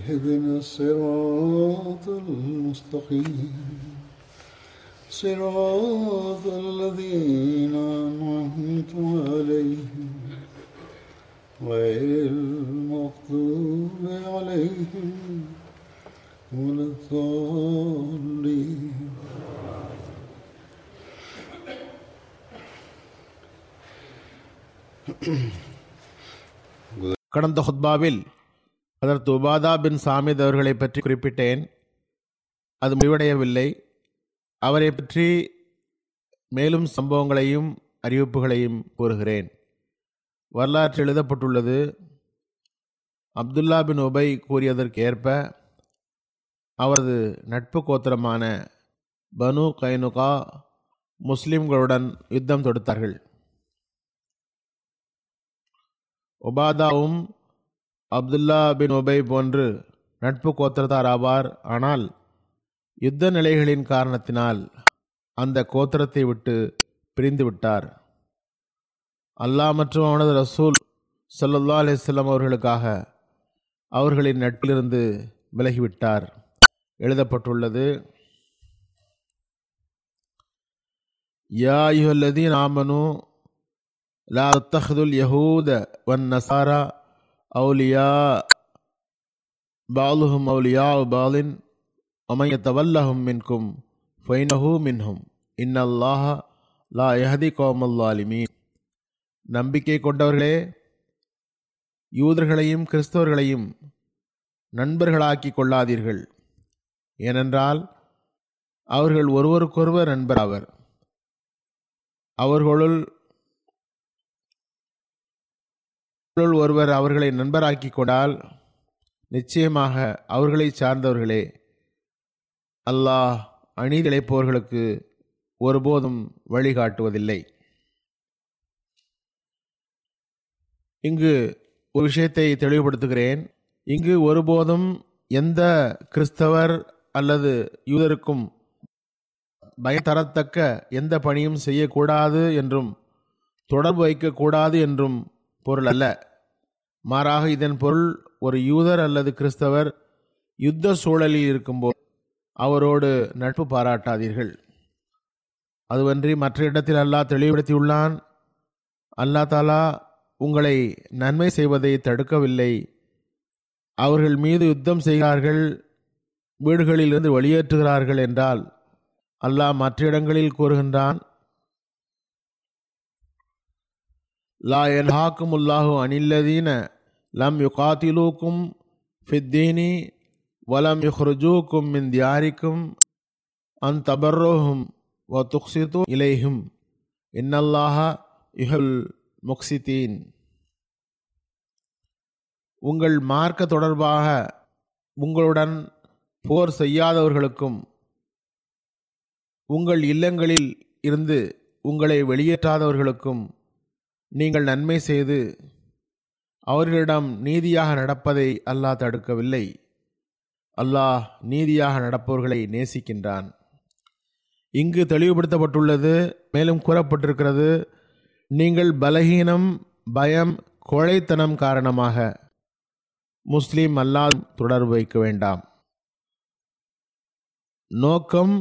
اهدنا الصراط المستقيم صراط الذين أنعمت عليهم غير المغضوب عليهم ولا الضالين கடந்த ஹுத்பாவில் அதற்கு உபாதா பின் சாமித் அவர்களை பற்றி குறிப்பிட்டேன். அது முடிவடையவில்லை. அவரை பற்றி மேலும் சம்பவங்களையும் அறிவிப்புகளையும் கூறுகிறேன். வரலாற்று எழுதப்பட்டுள்ளது அப்துல்லா பின் உபை கூறியதற்கு ஏற்ப அவரது நட்பு கோத்திரமான பனு கைனுகா முஸ்லிம்களுடன் யுத்தம் தொடுத்தார்கள். ஒபாதாவும் அப்துல்லா பின் உபை போன்று நட்பு கோத்திரத்தார் ஆவார். ஆனால் யுத்த நிலைகளின் காரணத்தினால் அந்த கோத்திரத்தை விட்டு பிரிந்து விட்டார். அல்லாஹ் மற்றும் அவனது ரசூல் சொல்லல்லா அலிஸ்லாம் அவர்களுக்காக அவர்களின் நட்பிலிருந்து விலகிவிட்டார். எழுதப்பட்டுள்ளது யா யுஹல்லதீன் ஆமனு லா தஹதுல் யஹூத வன் நசாரா அவுலியா பாலுஹும் அவுலியா பாலின் அமைய தவல்லஹும் மின்கும் ஃபைனஹு மின்ஹும் இன்னல்லாஹ லா யஹதி கோமல்லாலிமீன் நம்பிக்கை கொண்டவர்களே யூதர்களையும் கிறிஸ்தவர்களையும் நண்பர்களாக்கி கொள்ளாதீர்கள். ஏனென்றால் அவர்கள் ஒருவருக்கொருவர் நண்பர் ஆவர். அவர்களுள் உங்களுள் ஒருவர் அவர்களை நண்பராக்கி கொண்டால் நிச்சயமாக அவர்களை சார்ந்தவர்களே அல்லாஹ் அநீதிழைப்பவர்களுக்கு ஒருபோதும் வழிகாட்டுவதில்லை. இங்கு ஒரு விஷயத்தை தெளிவுபடுத்துகிறேன். இங்கு ஒருபோதும் எந்த கிறிஸ்தவர் அல்லது யூதருக்கும் பயத்தரத்தக்க எந்த பணியும் செய்யக்கூடாது என்றும் தொடர்பு வைக்கக்கூடாது என்றும் பொருள் அல்ல. மாறாக இதன் பொருள் ஒரு யூதர் அல்லது கிறிஸ்தவர் யுத்த சூழலில் இருக்கும்போது அவரோடு நட்பு பாராட்டாதீர்கள். அதுவன்றி மற்ற இடத்தில் அல்லாஹ் தெளிவுபடுத்தியுள்ளான். அல்லா தாலா உங்களை நன்மை செய்வதை தடுக்கவில்லை. அவர்கள் மீது யுத்தம் செய்கிறார்கள் வீடுகளிலிருந்து வெளியேற்றுகிறார்கள் என்றால் அல்லாஹ் மற்ற இடங்களில் கூறுகின்றான் லா என்ஹாக்கும் உல்லாஹு அனில்லதீன லம் யுகாத்திலூக்கும் ஃபித்தீனி வலம் யுஹ்ருஜூக்கும் மின் தியாரிக்கும் அன் தபர்ரோஹும் வ துக்சித்து இலைஹும் இன்னல்லாஹ யுஹல் முக்சித்தீன் உங்கள் மார்க்க தொடர்பாக உங்களுடன் போர் செய்யாதவர்களுக்கும் உங்கள் இல்லங்களில் இருந்து உங்களை வெளியேற்றாதவர்களுக்கும் நீங்கள் நன்மை செய்து அவர்களிடம் நீதியாக நடப்பதை அல்லாஹ் தடுக்கவில்லை. அல்லாஹ் நீதியாக நடப்பவர்களை நேசிக்கின்றான். இங்கு தெளிவுபடுத்தப்பட்டுள்ளது மேலும் கூறப்பட்டிருக்கிறது நீங்கள் பலகீனம் பயம் கோழைத்தனம் காரணமாக முஸ்லீம் அல்லாஹ் தொடர்பு வைக்க வேண்டாம். நோக்கம்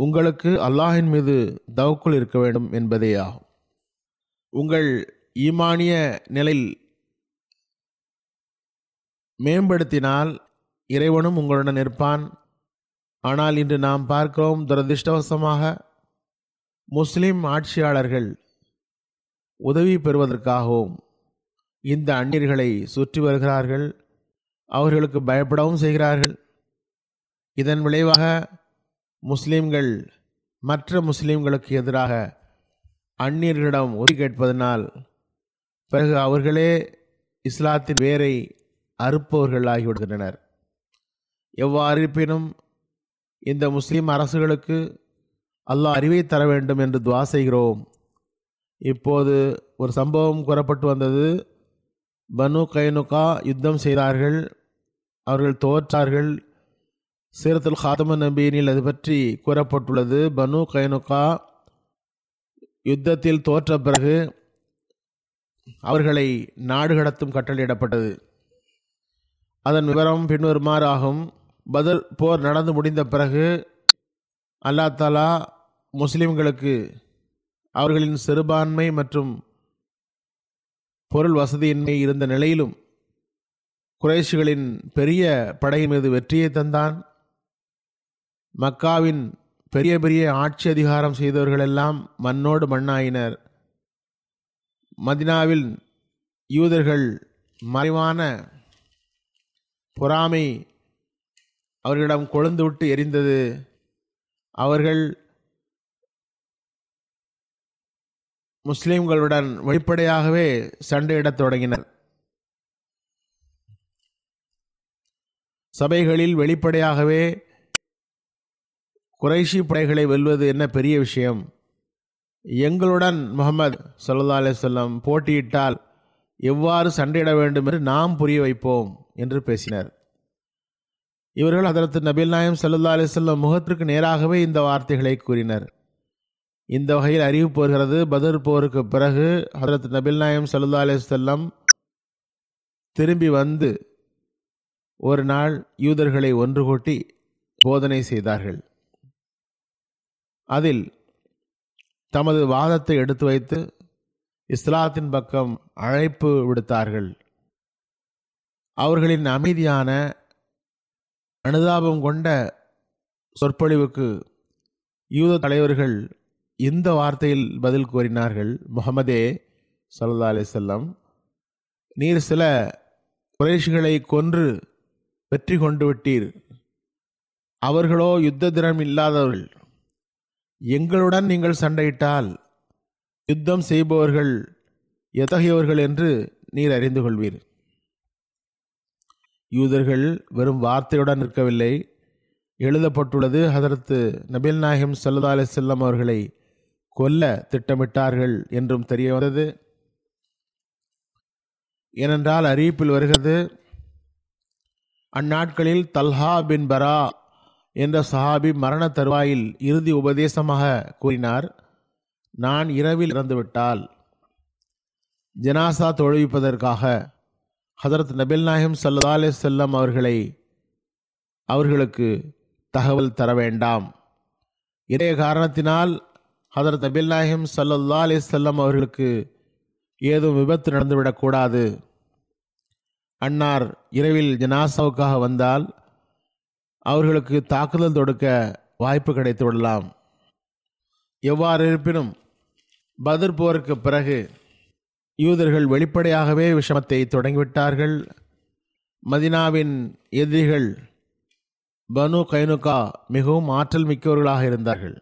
உங்களுக்கு அல்லாஹின் மீது தவக்குள் இருக்க வேண்டும் என்பதே ஆகும் உங்கள் ஈமானிய நிலையில் மேம்படுத்தினால் இறைவனும் உங்களுடன் இருப்பான். ஆனால் இன்று நாம் பார்க்கிறோம் துரதிருஷ்டவசமாக முஸ்லிம் ஆட்சியாளர்கள் உதவி பெறுவதற்காகவும் இந்த அந்நியர்களை சுற்றி வருகிறார்கள். அவர்களுக்கு பயப்படவும் செய்கிறார்கள். இதன் விளைவாக முஸ்லிம்கள் மற்ற முஸ்லிம்களுக்கு எதிராக அந்நியர்களிடம் உதவி கேட்பதனால் பிறகு அவர்களே இஸ்லாத்தின் வேரை அறுப்பவர்கள் ஆகிவிடுகின்றனர் எவ்வாறு இருப்பினும் இந்த முஸ்லீம் அரசுகளுக்கு அல்லாஹ் அறிவை தர வேண்டும் என்று துவா செய்கிறோம். இப்போது ஒரு சம்பவம் கூறப்பட்டு வந்தது. பனு கைனுகா யுத்தம் செய்தார்கள். அவர்கள் தோற்றார்கள். சீரத்துல் ஹாத்தம நபீனில் அது பற்றி கூறப்பட்டுள்ளது. பனு கைனுகா யுத்தத்தில் தோற்ற பிறகு அவர்களை நாடு கடத்தும் கட்டளையிடப்பட்டது அதன் விவரம் பின்வருமாறு ஆகும் போர் நடந்து முடிந்த பிறகு அல்லா தாலா முஸ்லிம்களுக்கு அவர்களின் சிறுபான்மை மற்றும் பொருள் வசதியின்மை இருந்த நிலையிலும் குறைஷிகளின் பெரிய படையின் மீது வெற்றியை தந்தான். மக்காவின் பெரிய பெரிய ஆட்சி அதிகாரம் செய்தவர்களெல்லாம் மண்ணோடு மண்ணாயினர். மதினாவில் யூதர்கள் மறைவான பொறாமை அவர்களிடம் கொழுந்து விட்டு எரிந்தது. அவர்கள் முஸ்லீம்களுடன் வெளிப்படையாகவே சண்டையிடத் தொடங்கினர். சபைகளில் வெளிப்படையாகவே குறைஷி படைகளை வெல்வது என்ன பெரிய விஷயம்? எங்களுடன் முகமது சல்லா அலிசல்லம் போட்டியிட்டால் எவ்வாறு சண்டையிட வேண்டும் என்று நாம் புரிய வைப்போம் என்று பேசினர். இவர்கள் அதற்கு நபில் நாயம் சல்லா அலிசல்லம் முகத்திற்கு நேராகவே இந்த வார்த்தைகளை கூறினர். இந்த வகையில் அறிவிப்பு வருகிறது பதர் போருக்கு பிறகு ஹதரத் நபில் நாயம் சல்லா அலிசல்லம் திரும்பி வந்து ஒரு நாள் யூதர்களை ஒன்று கூட்டி போதனை செய்தார்கள். அதில் தமது வாதத்தை எடுத்து வைத்து இஸ்லாத்தின் பக்கம் அழைப்பு விடுத்தார்கள். அவர்களின் அமைதியான அனுதாபம் கொண்ட சொற்பொழிவுக்கு யூத தலைவர்கள் இந்த வார்த்தையில் பதில் கூறினார்கள். முகமதே சல்லா அலிசல்லம் நீர் சில குறைஷிகளை கொன்று வெற்றி கொண்டு விட்டீர். அவர்களோ யுத்த தினம் இல்லாதவர்கள். எங்களுடன் நீங்கள் சண்டையிட்டால் யுத்தம் செய்பவர்கள் எத்தகையவர்கள் என்று நீர் அறிந்து கொள்வீர். யூதர்கள் வெறும் வார்த்தையுடன் நிற்கவில்லை. எழுதப்பட்டுள்ளது ஹதரத்து நபில் நாயகம் சல்லா அலி செல்லம் அவர்களை கொல்ல திட்டமிட்டார்கள் என்றும் தெரிய வந்தது. ஏனென்றால் அறிவிப்பில் வருகிறது அந்நாட்களில் தல்ஹா பின் பரா என்ற சஹாபி மரண தருவாயில் இறுதி உபதேசமாக கூறினார் நான் இரவில் இறந்துவிட்டால் ஜனாசா தொழுவிப்பதற்காக ஹதரத் நபில் நாயம் சல்லா அலே செல்லம் அவர்களை அவர்களுக்கு தகவல் தர வேண்டாம். இதே காரணத்தினால் ஹதரத் நபில் நாயம் சல்லா அலே செல்லம் அவர்களுக்கு ஏதும் விபத்து நடந்துவிடக்கூடாது. அன்னார் இரவில் ஜனாசாவுக்காக வந்தால் அவர்களுக்கு தாக்குதல் தொடுக்க வாய்ப்பு கிடைத்து விடலாம். எவ்வாறு இருப்பினும் பதர் போருக்கு பிறகு யூதர்கள் வெளிப்படையாகவே விஷமத்தை தொடங்கிவிட்டார்கள். மதினாவின் எதிரிகள் பனு கைனுகா மிகவும் ஆற்றல் மிக்கவர்களாக இருந்தார்கள்.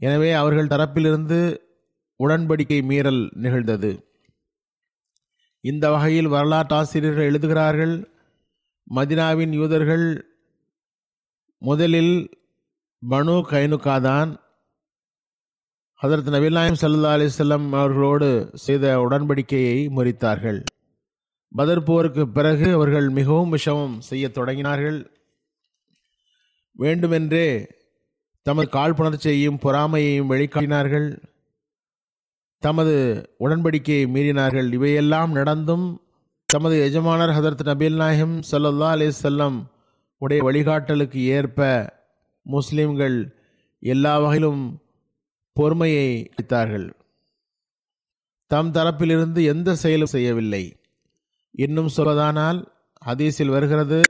எனவே அவர்கள் தரப்பிலிருந்து உடன்படிக்கை மீறல் நிகழ்ந்தது. இந்த வகையில் வரலாற்றாசிரியர்கள் எழுதுகிறார்கள் மதினாவின் யூதர்கள் முதலில் பனு கைனுக்கா தான் ஹதரத் நபிநாயம் சல்லா அலிசல்லம் அவர்களோடு செய்த உடன்படிக்கையை முறித்தார்கள். பதர்போருக்கு பிறகு அவர்கள் மிகவும் விஷமம் செய்ய தொடங்கினார்கள். வேண்டுமென்றே தமது காழ்ப்புணர்ச்சியையும் பொறாமையையும் வெளிக்காட்டினார்கள். தமது உடன்படிக்கையை மீறினார்கள். இவையெல்லாம் நடந்தும் தமது எஜமானர் ஹதரத் நபீல் நாயகம் சல்லல்லா அலிசல்லம் உடைய வழிகாட்டலுக்கு ஏற்ப முஸ்லிம்கள் எல்லா வகையிலும் பொறுமையை அளித்தார்கள். தம் தரப்பிலிருந்து எந்த செயலும் செய்யவில்லை. இன்னும் சொல்வதானால் ஹதீஸில் வருகிறது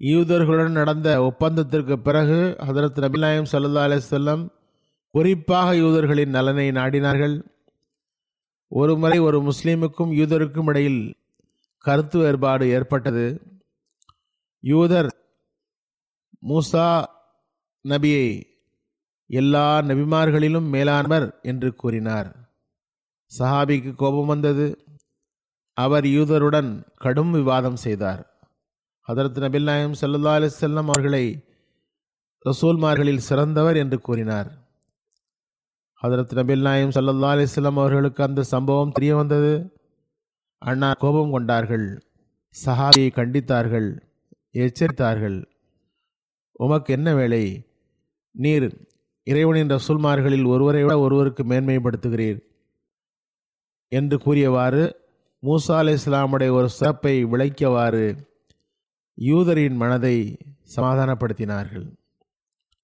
யூதர்களுடன் நடந்த ஒப்பந்தத்திற்கு பிறகு ஹதரத் நபிநாயம் சல்லா அலிசல்லம் குறிப்பாக யூதர்களின் நலனை நாடினார்கள். ஒருமுறை ஒரு முஸ்லீமுக்கும் யூதருக்கும் இடையில் கருத்து வேறுபாடு ஏற்பட்டது. யூதர் மூசா நபியை எல்லா நபிமார்களிலும் மேலானவர் என்று கூறினார். சஹாபிக்கு கோபம் வந்தது. அவர் யூதருடன் கடும் விவாதம் செய்தார். ஹதரத் நபில் நாயம் சல்லா அலிசல்லம் அவர்களை ரசூல்மார்களில் சிறந்தவர் என்று கூறினார். ஹதரத் நபில் நாயம் சல்லா அலிஸ்லாம் அவர்களுக்கு அந்த சம்பவம் தெரிய வந்தது. அண்ணா கோபம் கொண்டார்கள். சஹாபியை கண்டித்தார்கள். எச்சரித்தார்கள். உமக்கு என்ன வேலை? நீர் இறைவனின் ரசூல்மார்களில் ஒருவரை விட ஒருவருக்கு மேன்மைப்படுத்துகிறீர். என்று கூறியவாறு மூசா அலி இஸ்லாமுடைய ஒரு சிறப்பை விளைக்கவாறு யூதரின் மனதை சமாதானப்படுத்தினார்கள்.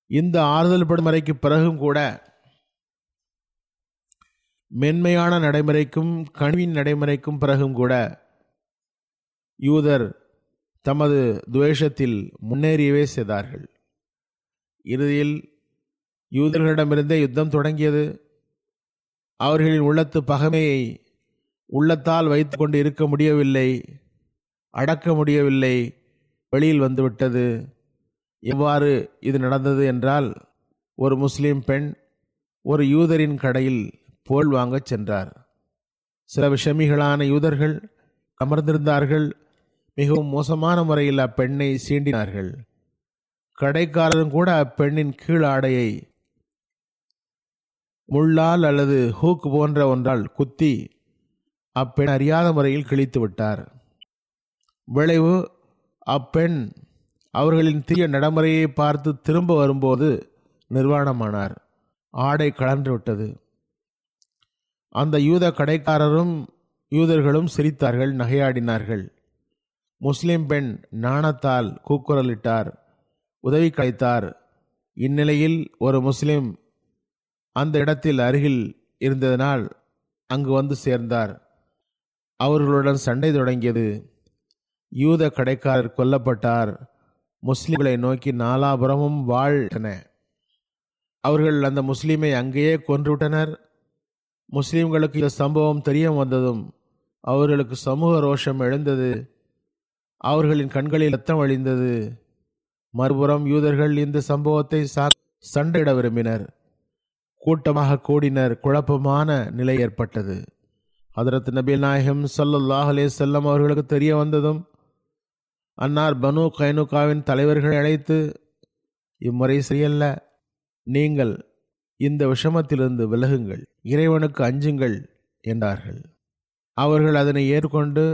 இந்த ஆறுதல் படுமுறைக்கு பிறகும் கூட மென்மையான நடைமுறைக்கும் கனிவின் நடைமுறைக்கும் பிறகும் கூட யூதர் தமது துவேஷத்தில் முன்னேறியவே செய்தார்கள். இறுதியில் யூதர்களிடமிருந்தே யுத்தம் தொடங்கியது. அவர்களின் உள்ளத்து பகைமையை உள்ளத்தால் வைத்து கொண்டு இருக்க முடியவில்லை அடக்க முடியவில்லை வெளியில் வந்துவிட்டது. எவ்வாறு இது நடந்தது என்றால் ஒரு முஸ்லீம் பெண் ஒரு யூதரின் கடையில் போல் வாங்கச் சென்றார். சில விஷமிகளான யூதர்கள் அமர்ந்திருந்தார்கள். மிகவும் மோசமான முறையில் அப்பெண்ணை சீண்டினார்கள். கடைக்காரரும் கூட அப்பெண்ணின் கீழ் ஆடையை முள்ளால் அல்லது ஹூக் போன்ற ஒன்றால் குத்தி அப்பெண் அறியாத முறையில் கிழித்து விட்டார். விளைவு அப்பெண் அவர்களின் தீய நடைமுறையை பார்த்து திரும்ப வரும்போது நிர்வாணமானார். ஆடை கலன்று விட்டது. அந்த யூத கடைக்காரரும் யூதர்களும் சிரித்தார்கள் நகையாடினார்கள். முஸ்லிம் பெண் நாணத்தால் கூக்குரலிட்டார் உதவி கழித்தார் இந்நிலையில் ஒரு முஸ்லிம் அந்த இடத்தில் அருகில் இருந்ததனால் அங்கு வந்து சேர்ந்தார். அவர்களுடன் சண்டை தொடங்கியது. யூத கடைக்காரர் கொல்லப்பட்டார். முஸ்லிம்களை நோக்கி நாலாபுரமும் வாழ்த்தன அவர்கள் அந்த முஸ்லீமை அங்கேயே கொன்றுவிட்டனர். முஸ்லிம்களுக்கு இந்த சம்பவம் தெரிய வந்ததும் அவர்களுக்கு சமூக ரோஷம் எழுந்தது. அவர்களின் கண்களில் ரத்தம் வழிந்தது மறுபுறம் யூதர்கள் இந்த சம்பவத்தை சா சண்டையிட விரும்பினர். கூட்டமாக கூடினர். குழப்பமான நிலை ஏற்பட்டது. ஹதரத் நபி நாயகம் சல்லாஹ் அலே செல்லம் அவர்களுக்கு தெரிய வந்ததும் அன்னார் பனு கைனுகாவின் தலைவர்களை அழைத்து இம்முறை சரியல்ல. நீங்கள் இந்த விஷமத்திலிருந்து விலகுங்கள். இறைவனுக்கு அஞ்சுங்கள் என்றார்கள். அவர்கள் அதனை ஏற்கொண்டு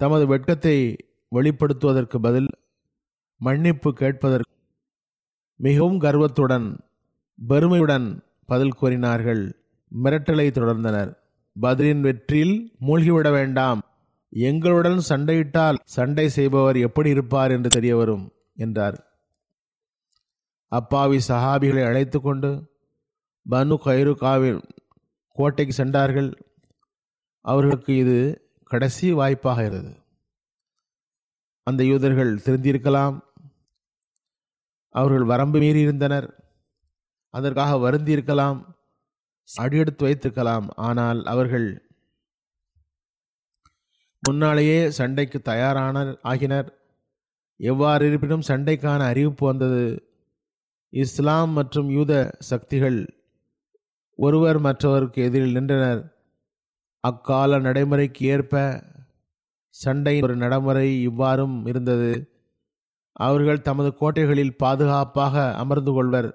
தமது வெட்கத்தை வெளிப்படுத்துவதற்கு பதில் மன்னிப்பு கேட்பதற்கு மிகவும் கர்வத்துடன் பெருமையுடன் பதில் கூறினார்கள். மிரட்டலை தொடர்ந்தனர். பதிலின் வெற்றியில் மூழ்கிவிட வேண்டாம். எங்களுடன் சண்டையிட்டால் சண்டை செய்பவர் எப்படி இருப்பார் என்று தெரிய வரும் என்றார். அப்பாவி சஹாபிகளை அழைத்து கொண்டு பனு கைருகாவின் கோட்டைக்கு சென்றார்கள். அவர்களுக்கு இது கடைசி வாய்ப்பாக இருந்தது. அந்த யூதர்கள் திருந்திருக்கலாம் அவர்கள் வரம்பு மீறி இருந்தனர். அதற்காக வருந்தியிருக்கலாம். அடியெடுத்து வைத்திருக்கலாம். ஆனால் அவர்கள் முன்னாலேயே சண்டைக்கு தயாரான ஆகினர். எவ்வாறு இருப்பினும் சண்டைக்கான அறிவிப்பு வந்தது. இஸ்லாம் மற்றும் யூத சக்திகள் ஒருவர் மற்றவருக்கு எதிரில் நின்றனர். அக்கால நடைமுறைக்கு ஏற்ப சண்டை ஒரு நடைமுறை இவ்வாறும் இருந்தது. அவர்கள் தமது கோட்டைகளில் பாதுகாப்பாக அமர்ந்து கொள்வர்.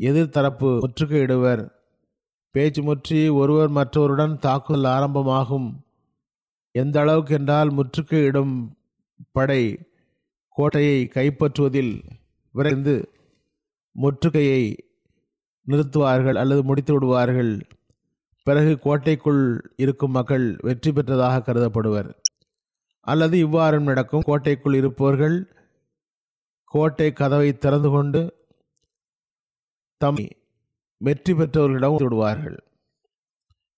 எதிர்த்தரப்பு முற்றுகையிடுவர். பேச்சு முற்றி ஒருவர் மற்றவருடன் தாக்குதல் ஆரம்பமாகும். எந்த அளவுக்கு என்றால் முற்றுகையிடும் படை கோட்டையை கைப்பற்றுவதில் விரைந்து முற்றுகையை நிறுத்துவார்கள் அல்லது முடித்து விடுவார்கள் பிறகு கோட்டைக்குள் இருக்கும் மக்கள் வெற்றி பெற்றதாக கருதப்படுவர். அல்லது இவ்வாறும் நடக்கும். கோட்டைக்குள் இருப்பவர்கள் கோட்டை கதவை திறந்து கொண்டு தம் வெற்றி பெற்றவர்களிடம் விடுவார்கள்.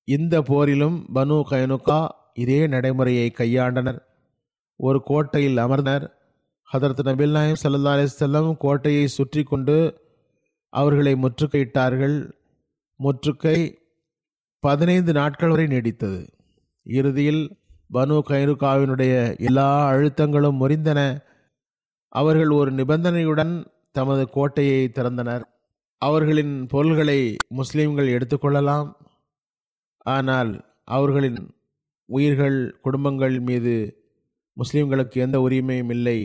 இந்த போரிலும் பனு கயனுக்கா இதே நடைமுறையை கையாண்டனர். ஒரு கோட்டையில் அமர்ந்தனர். ஹதரத் நபில் நாயம் சல்லா அலிசல்லம் கோட்டையை சுற்றி கொண்டு அவர்களை முற்றுகையிட்டார்கள். முற்றுகை பதினைந்து நாட்கள் வரை நீடித்தது. இறுதியில் பனு கைருகாவினுடைய எல்லா அழுத்தங்களும் முறிந்தன. அவர்கள் ஒரு நிபந்தனையுடன் தமது கோட்டையை திறந்தனர். அவர்களின் பொருள்களை முஸ்லிம்கள் எடுத்துக்கொள்ளலாம் ஆனால் அவர்களின் உயிர்கள் குடும்பங்கள் மீது முஸ்லிம்களுக்கு எந்த உரிமையும் இல்லை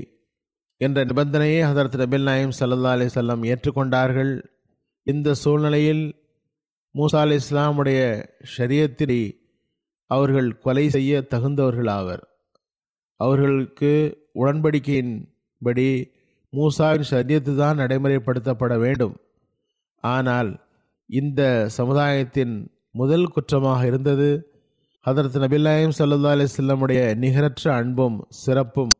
என்ற நிபந்தனையை ஹதரத் நபில் நாயம் சல்லா அலி சொல்லம் ஏற்றுக்கொண்டார்கள். இந்த சூழ்நிலையில் மூசா அலி இஸ்லாமுடைய ஷரியத்தினை அவர்கள் கொலை செய்ய தகுந்தவர்கள் ஆவர் அவர்களுக்கு உடன்படிக்கையின்படி மூசாவின் ஷரியத்து தான் நடைமுறைப்படுத்தப்பட வேண்டும். ஆனால் இந்த சமுதாயத்தின் முதல் குற்றமாக இருந்தது ஹதரத் நபில்லாயம் சல்லா அலிஸ்லமுடைய நிகரற்ற அன்பும் சிறப்பும்.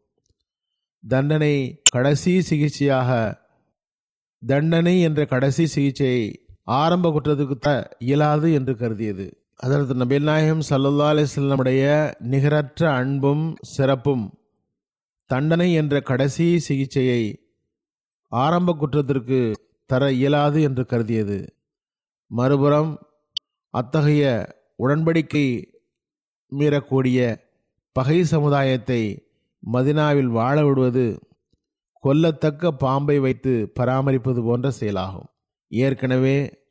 தண்டனை கடைசி சிகிச்சையாக தண்டனை என்ற கடைசி சிகிச்சையை ஆரம்ப குற்றத்துக்கு த இயலாது என்று கருதியது. அதற்கு நபில் நாயகம் சல்லா அலிஸ்லமுடைய நிகரற்ற அன்பும் சிறப்பும் தண்டனை என்ற கடைசி சிகிச்சையை ஆரம்ப குற்றத்திற்கு தர இயலாது என்று கருதியது. மறுபுறம் அத்தகைய உடன்படிக்கை மீறக்கூடிய பகை சமுதாயத்தை மதினாவில் வாழ விடுவது கொல்லத்தக்க பாம்பை வைத்து பராமரிப்பது போன்ற செயலாகும். ஏற்கனவே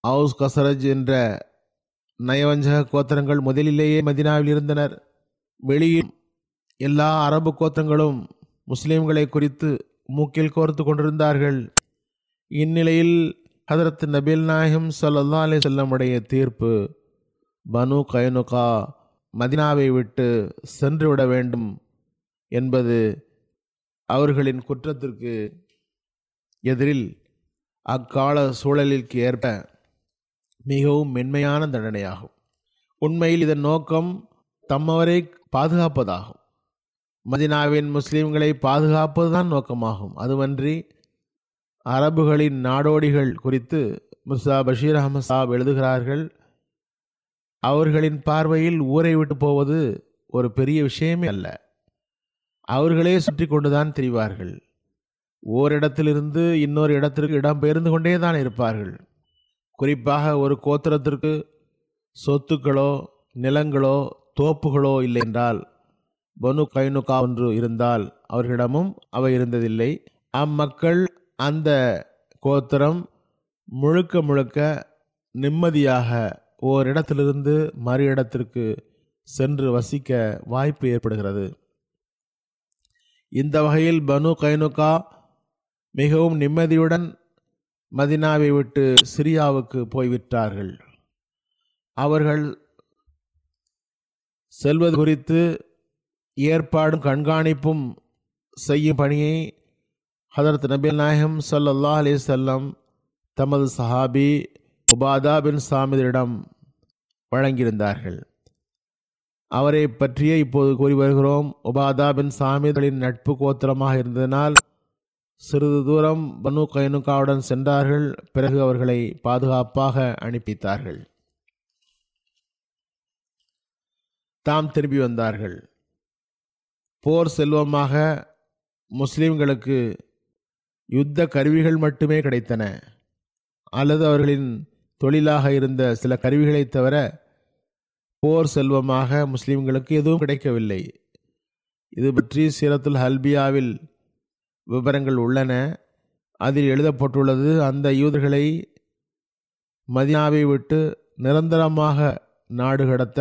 அவுஸ் கசரஜ் என்ற நயவஞ்சக கோத்திரங்கள் முதலிலேயே மதினாவில் இருந்தனர். வெளியில் எல்லா அரபு கோத்திரங்களும் முஸ்லிம்களை குறித்து மூக்கில் கோர்த்து கொண்டிருந்தார்கள். இந்நிலையில் ஹதரத் நபில் நாயகம் சல்லா அலி செல்லமுடைய தீர்ப்பு பனு கயனுகா மதினாவை விட்டு சென்றுவிட வேண்டும் என்பது அவர்களின் குற்றத்திற்கு எதிரில் அக்கால சூழலிற்கு ஏற்ப மிகவும் மென்மையான தண்டனையாகும். உண்மையில் இதன் நோக்கம் தம்மவரை பாதுகாப்பதாகும். மதினாவின் முஸ்லிம்களை பாதுகாப்பதுதான் நோக்கமாகும். அதுவன்றி அரபுகளின் நாடோடிகள் குறித்து முஸ்தா பஷீர் அஹமது சாப் எழுதுகிறார்கள் அவர்களின் பார்வையில் ஊரை விட்டு போவது ஒரு பெரிய விஷயமே அல்ல. அவர்களே சுற்றி கொண்டுதான் திரிவார்கள். ஓரிடத்திலிருந்து இன்னொரு இடத்திற்கு இடம் பெயர்ந்து கொண்டே தான் இருப்பார்கள். குறிப்பாக ஒரு கோத்திரத்திற்கு சொத்துக்களோ நிலங்களோ தோப்புகளோ இல்லை என்றால் பனு கைனுகா ஒன்று இருந்தால் அவர்களிடமும் அவை இருந்ததில்லை. அம்மக்கள் அந்த கோத்திரம் முழுக்க முழுக்க நிம்மதியாக ஓரிடத்திலிருந்து மறு இடத்திற்கு சென்று வசிக்க வாய்ப்பு ஏற்படுகிறது. இந்த வகையில் பனு கைனுகா மிகவும் நிம்மதியுடன் மதினாவை விட்டு சிரியாவுக்கு போய்விட்டார்கள். அவர்கள் செல்வது குறித்து ஏற்பாடும் கண்காணிப்பும் செய்யும் பணியை ஹதரத் நபில் நாயகம் சல்லல்லா அலி செல்லம் தமது சஹாபி உபாதா பின் சாமிதரிடம் வழங்கியிருந்தார்கள். அவரை பற்றியே இப்போது கூறி வருகிறோம். உபாதா பின் சாமிதரின் நட்பு கோத்திரமாக இருந்ததனால் சிறிது தூரம் பனு கயனுக்காவுடன் சென்றார்கள். பிறகு அவர்களை பாதுகாப்பாக அனுப்பித்தார்கள். தாம் திரும்பி வந்தார்கள். போர் செல்வமாக முஸ்லிம்களுக்கு யுத்த கருவிகள் மட்டுமே கிடைத்தன. அல்லது அவர்களின் தொழிலாக இருந்த சில கருவிகளைத் தவிர போர் செல்வமாக முஸ்லிம்களுக்கு எதுவும் கிடைக்கவில்லை. இது பற்றி சீரத்துல் ஹல்பியாவில் விவரங்கள் உள்ளன. அதில் எழுதப்பட்டுள்ளது அந்த யூதர்களை மதினாவை விட்டு நிரந்தரமாக நாடு கடத்த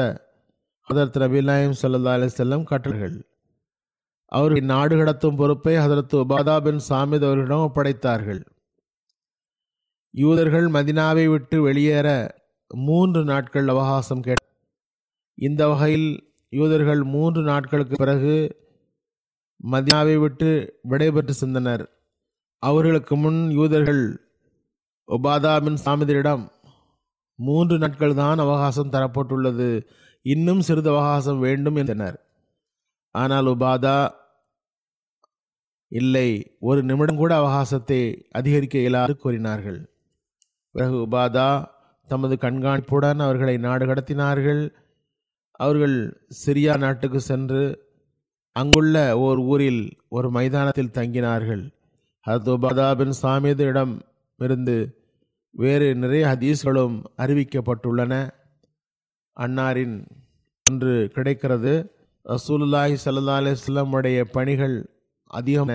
ஹதரத் நபிநாயம் சல்லா அலி செல்லம் கட்டர்கள் அவர்கள் நாடு கடத்தும் பொறுப்பை ஹதரத் உபாதா பின் சாமித் அவர்களிடம் ஒப்படைத்தார்கள். யூதர்கள் மதினாவை விட்டு வெளியேற மூன்று நாட்கள் அவகாசம் கேட்ட இந்த வகையில் யூதர்கள் மூன்று நாட்களுக்கு பிறகு மதினாவை விட்டு விடைபெற்று சென்றனர். அவர்களுக்கு முன் யூதர்கள் ஒபாதாபின் சாமிதரிடம் மூன்று நாட்கள் தான் அவகாசம் தரப்பட்டுள்ளது. இன்னும் சிறிது அவகாசம் வேண்டும் என்றனர். ஆனால் உபாதா இல்லை ஒரு நிமிடம் கூட அவகாசத்தை அதிகரிக்க இயலாது கூறினார்கள். பிறகு உபாதா தமது கண்காணிப்புடன் அவர்களை நாடு கடத்தினார்கள் அவர்கள் சிரியா நாட்டுக்கு சென்று அங்குள்ள ஓர் ஊரில் ஒரு மைதானத்தில் தங்கினார்கள். அது பின் சாமிதிடம் இருந்து வேறு நிறைய ஹதீஸ்களும் அறிவிக்கப்பட்டுள்ளன. அன்னாரின் ஒன்று கிடைக்கிறது. ரசூலுல்லாஹி சல்லா அலிஸ்லாம் உடைய பணிகள் அதிகம்.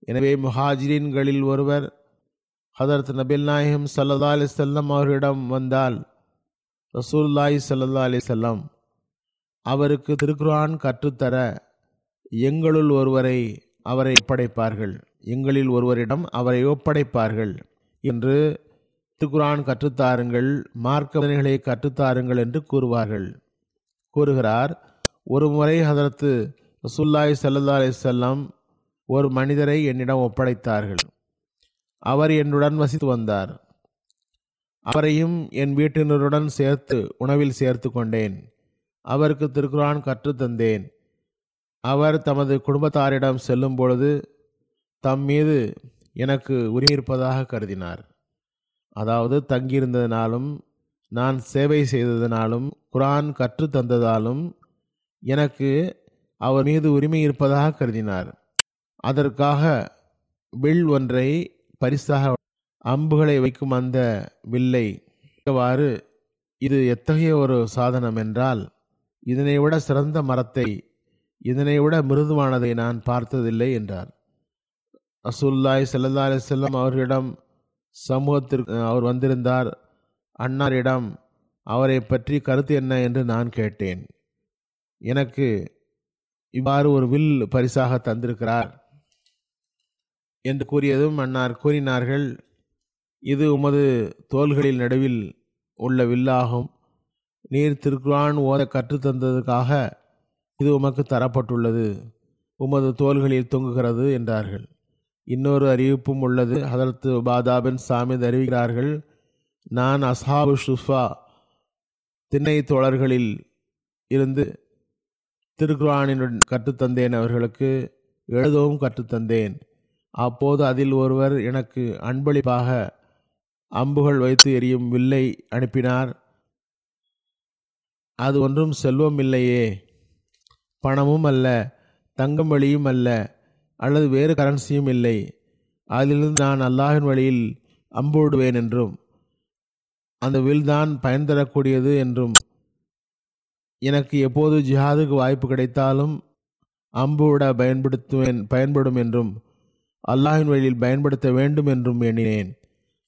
எனவே முஹாஜிரின்களில் ஒருவர் ஹதரத் நபில் நாயகம் சல்லா அலிசல்லம் அவர்களிடம் வந்தால் ரசூல்லாஹி சல்லா அலிசல்லாம் அவருக்கு திருக்குரான் கற்றுத்தர எங்களுள் ஒருவரை அவரை ஒப்படைப்பார்கள். எங்களில் ஒருவரிடம் அவரை ஒப்படைப்பார்கள் என்று திருக்குரான் கற்றுத்தாருங்கள் மார்க்கவனைகளை கற்றுத்தாருங்கள் என்று கூறுவார்கள். கூறுகிறார் ஒரு முறை ஹதரத்து ரசுல்லாய் சல்லா அலிசல்லாம் ஒரு மனிதரை என்னிடம் ஒப்படைத்தார்கள். அவர் என்னுடன் வசித்து வந்தார். அவரையும் என் வீட்டினருடன் சேர்த்து உணவில் சேர்த்து கொண்டேன். அவருக்கு திருக்குரான் கற்றுத்தந்தேன் அவர் தமது குடும்பத்தாரிடம் செல்லும் பொழுது தம் மீது எனக்கு உரிமை இருப்பதாக கருதினார். அதாவது தங்கியிருந்ததினாலும் நான் சேவை செய்ததினாலும் குரான் கற்று தந்ததாலும் எனக்கு அவர் மீது உரிமை இருப்பதாக கருதினார். அதற்காக வில் ஒன்றை பரிசாக அம்புகளை வைக்கும் அந்த வில்லை இவ்வாறு இது எத்தகைய ஒரு சாதனம் என்றால் இதனை விட சிறந்த மரத்தை இதனை விட மிருதுவானதை நான் பார்த்ததில்லை என்றார். ரசூல்லாய் சல்லா அலிசல்லாம் அவர்களிடம் சமூகத்திற்கு அவர் வந்திருந்தார். அன்னாரிடம் அவரை பற்றி கருத்து என்ன என்று நான் கேட்டேன். எனக்கு இவ்வாறு ஒரு வில் பரிசாக தந்திருக்கிறார் என்று கூறியதும் அன்னார் கூறினார்கள். இது உமது தோள்களில் நடுவில் உள்ள வில்லாகும். நீர் திருக்குரான் ஓத கற்றுத்தந்ததுக்காக இது உமக்கு தரப்பட்டுள்ளது. உமது தோள்களில் தொங்குகிறது என்றார்கள். இன்னொரு அறிவிப்பும் உள்ளது. ஹதரத்து பாதாபின் சாமித் அறிவிக்கிறார்கள் நான் அசாபு ஷுஃபா திண்ணை தோழர்களில் இருந்து திருக்குரானினுடன் கற்றுத்தந்தேன். அவர்களுக்கு எழுதவும் கற்றுத்தந்தேன். அப்போது அதில் ஒருவர் எனக்கு அன்பளிப்பாக அம்புகள் வைத்து எரியும் வில்லை அனுப்பினார். அது ஒன்றும் செல்வம் இல்லையே. பணமும் அல்ல தங்கம் வழியும் அல்ல அல்லது வேறு கரன்சியும் இல்லை. அதிலிருந்து நான் அல்லாஹின் வழியில் அம்பு விடுவேன் என்றும் அந்த வில் தான் பயன் தரக்கூடியது என்றும் எனக்கு எப்போது ஜிஹாதுக்கு வாய்ப்பு கிடைத்தாலும் அம்பு விட பயன்படுத்துவேன் பயன்படும் என்றும் அல்லாஹின் வழியில் பயன்படுத்த வேண்டும் என்றும் எண்ணினேன்.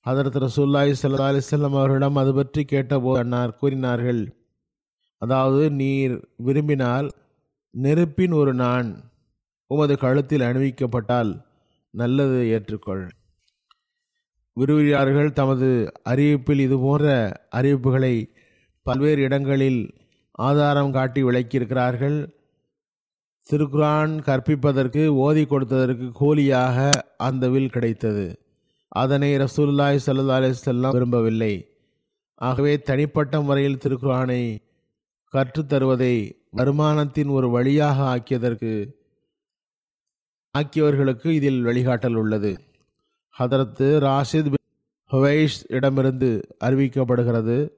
அதற்கு ரசூல்லாய் சல்லா அலிசல்லம் அவர்களிடம் அது பற்றி கேட்டபோது அன்னார் கூறினார்கள் அதாவது நீர் விரும்பினால் நெருப்பின் ஒரு நான் உமது கழுத்தில் அணிவிக்கப்பட்டால் நல்லது ஏற்றுக்கொள். விரும்பியார்கள் தமது அறிவிப்பில் இதுபோன்ற அறிவிப்புகளை பல்வேறு இடங்களில் ஆதாரம் காட்டி விளக்கியிருக்கிறார்கள். திருக்குரான் கற்பிப்பதற்கு ஓதி கொடுத்ததற்கு கூலியாக அந்த வில் கிடைத்தது. அதனை ரசூல்லாய் சல்லா அலிசல்லாம் விரும்பவில்லை. ஆகவே தனிப்பட்ட முறையில் திருக்குரானை கற்றுத்தருவதை வருமானத்தின் ஒரு வழியாக ஆக்கியதற்கு ஆக்கியவர்களுக்கு இதில் வழிகாட்டல் உள்ளது. ஹதரத்து ராஷித் பின் ஹுவைஷ் இடமிருந்து அறிவிக்கப்படுகிறது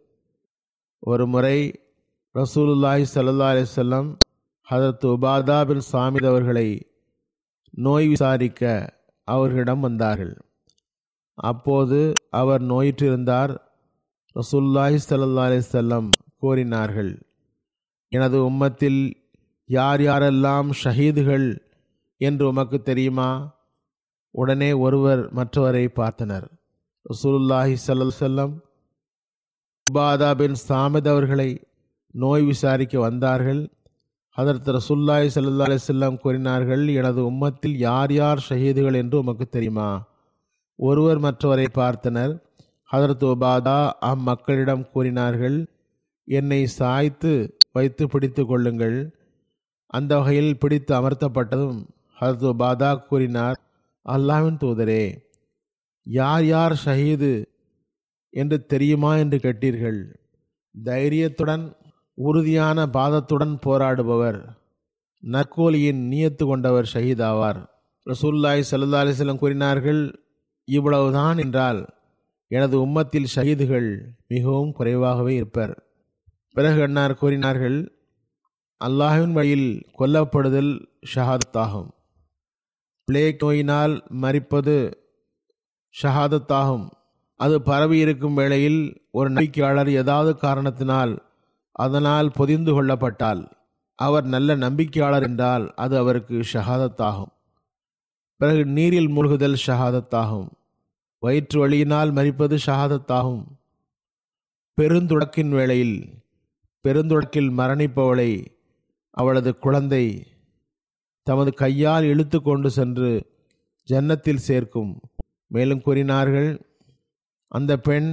ஒரு முறை ரசூலுல்லாஹி சல்லா அலிசல்லம் ஹதரத் உபாதா பின் சாமித் அவர்களை நோய் விசாரிக்க அவர்களிடம் வந்தார்கள். அப்போது அவர் நோயிற்றிருந்தார். ரசூல்லாஹி சல்லா அலிசல்லம் கூறினார்கள் எனது உம்மத்தில் யார் யாரெல்லாம் ஷஹீதுகள் என்று உமக்கு தெரியுமா? உடனே ஒருவர் மற்றவரை பார்த்தனர். ரசூலுல்லாஹி சல்லல் செல்லம் உபாதா பின் சாமித் அவர்களை நோய் விசாரிக்க வந்தார்கள். அதற்கு ரசுல்லாய் சல்லா அலிசல்லாம் கூறினார்கள் எனது உம்மத்தில் யார் யார் ஷஹீதுகள் என்று உமக்கு தெரியுமா? ஒருவர் மற்றவரை பார்த்தனர். ஹதரத் உபாதா அம்மக்களிடம் கூறினார்கள் என்னை சாய்த்து வைத்து பிடித்து கொள்ளுங்கள். அந்த வகையில் பிடித்து அமர்த்தப்பட்டதும் ஹரத் உபாதா கூறினார் அல்லாவின் தூதரே யார் யார் ஷஹீது என்று தெரியுமா என்று கேட்டீர்கள்? தைரியத்துடன் உறுதியான பாதத்துடன் போராடுபவர் நற்கோலியின் நியத்து கொண்டவர் ஷஹீதாவார். ரசூல்லாய் சல்லா அலிஸ்லம் கூறினார்கள் இவ்வளவுதான் என்றால் எனது உம்மத்தில் ஷஹீதுகள் மிகவும் குறைவாகவே இருப்பர். பிறகு அன்னார் கூறினார்கள் அல்லாஹின் வழியில் கொல்லப்படுதல் ஷஹாதத்தாகும். பிளேக் நோயினால் மறிப்பது ஷஹாதத்தாகும். அது பரவி இருக்கும் வேளையில் ஒரு நம்பிக்கையாளர் ஏதாவது காரணத்தினால் அதனால் பொதிந்து கொள்ளப்பட்டால் அவர் நல்ல நம்பிக்கையாளர் என்றால் அது அவருக்கு ஷஹாதத்தாகும். பிறகு நீரில் மூழ்குதல் ஷஹாதத்தாகும். வயிற்று வழியினால் மறிப்பது ஷஹாதத்தாகும். பெருந்துடக்கின் வேளையில் பெருந்தொடக்கில் மரணிப்பவளை அவளது குழந்தை தமது கையால் இழுத்து கொண்டு சென்று ஜன்னத்தில் சேர்க்கும். மேலும் கூறினார்கள் அந்த பெண்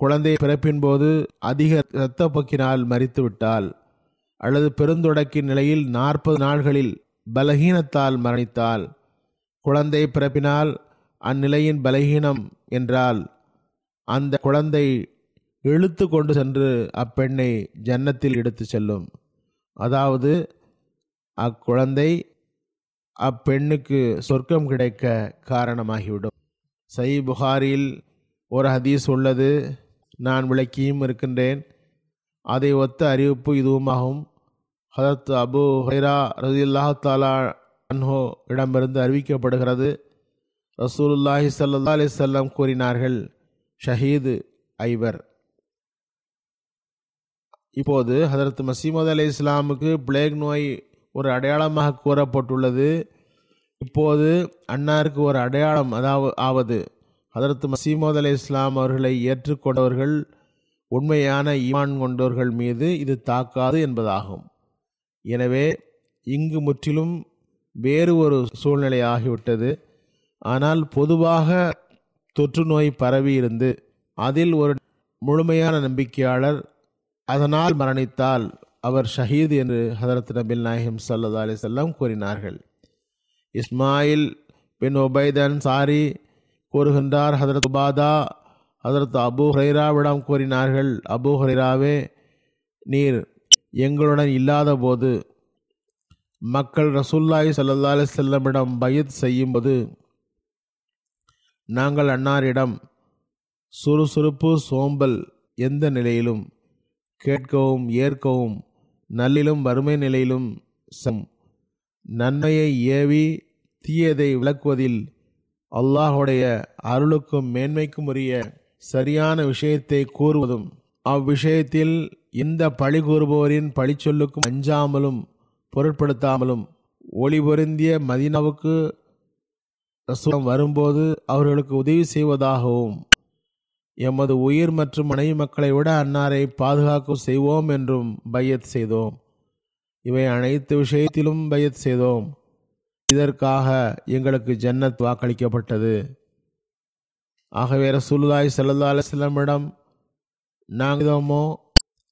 குழந்தை பிறப்பின் போது அதிக இரத்தப்போக்கினால் மறித்து விட்டால் அல்லது பெருந்தொடக்கின் நிலையில் நாற்பது நாள்களில் பலகீனத்தால் மரணித்தால் குழந்தை பிறப்பினால் அந்நிலையின் பலகீனம் என்றால் அந்த குழந்தை இழுத்து கொண்டு சென்று அப்பெண்ணை ஜன்னத்தில் எடுத்து செல்லும். அதாவது அக்குழந்தை அப்பெண்ணுக்கு சொர்க்கம் கிடைக்க காரணமாகிவிடும். சை புகாரில் ஒரு ஹதீஸ் உள்ளது. நான் விளக்கியும் இருக்கின்றேன். அதை ஒத்த அறிவிப்பு இதுவுமாகும். ஹதத் அபு ஹைரா ரதியுல்லாஹ் தாலா அன்ஹோ இடமிருந்து அறிவிக்கப்படுகிறது. ரசூலுல்லாஹி சல்லா அலிசல்லம் கூறினார்கள் ஷஹீது ஐவர். இப்போது ஹதரத் மசீமது அலி இஸ்லாமுக்கு பிளேக் நோய் ஒரு அடையாளமாக கூறப்பட்டுள்ளது. இப்போது அன்னாருக்கு ஒரு அடையாளம் அதாவது ஆவது. ஹதரத் மசீமது அலி இஸ்லாம் அவர்களை ஏற்றுக்கொண்டவர்கள் உண்மையான ஈமான் கொண்டவர்கள் மீது இது தாக்காது என்பதாகும். எனவே இங்கு முற்றிலும் வேறு ஒரு சூழ்நிலை ஆகிவிட்டது. ஆனால் பொதுவாக தொற்று நோய் பரவி இருந்து அதில் ஒரு முழுமையான நம்பிக்கையாளர் அதனால் மரணித்தால் அவர் ஷஹீத் என்று ஹதரத் நபில் நாயகம் சல்லா அலி செல்லம் கூறினார்கள். இஸ்மாயில் பின் ஒபைதன் சாரி கூறுகின்றார் ஹதரத் உபாதா ஹதரத் அபு ஹரைராவிடம் கூறினார்கள் அபு ஹரைராவே நீர் எங்களுடன் இல்லாத போது மக்கள் ரசூல்லாய் சல்லா அலி செல்லமிடம் பயத் செய்யும்போது நாங்கள் அன்னாரிடம் சுறுசுறுப்பு சோம்பல் எந்த நிலையிலும் கேட்கவும் ஏற்கவும் நல்லிலும் வறுமை நிலையிலும் சம். நன்மையை ஏவி தீயதை விளக்குவதில் அல்லாஹுடைய அருளுக்கும் மேன்மைக்கும் உரிய சரியான விஷயத்தை கூறுவதும் அவ்விஷயத்தில் இந்த பழி கூறுபவரின் பழிச்சொல்லுக்கும் அஞ்சாமலும் பொருட்படுத்தாமலும் ஒளி பொருந்திய மதினாவுக்கு ரசூலம் வரும்போது அவர்களுக்கு உதவி செய்வதாகவும் எமது உயிர் மற்றும் மனைவி மக்களை விட அன்னாரை பாதுகாக்க செய்வோம் என்றும் பையத் செய்தோம். இவை அனைத்து விஷயத்திலும் பையத் செய்தோம். இதற்காக எங்களுக்கு ஜன்னத் வாக்களிக்கப்பட்டது. ஆகவே ரசூலுல்லாய் சல்லா அலுவலமிடம் நாங்களமோ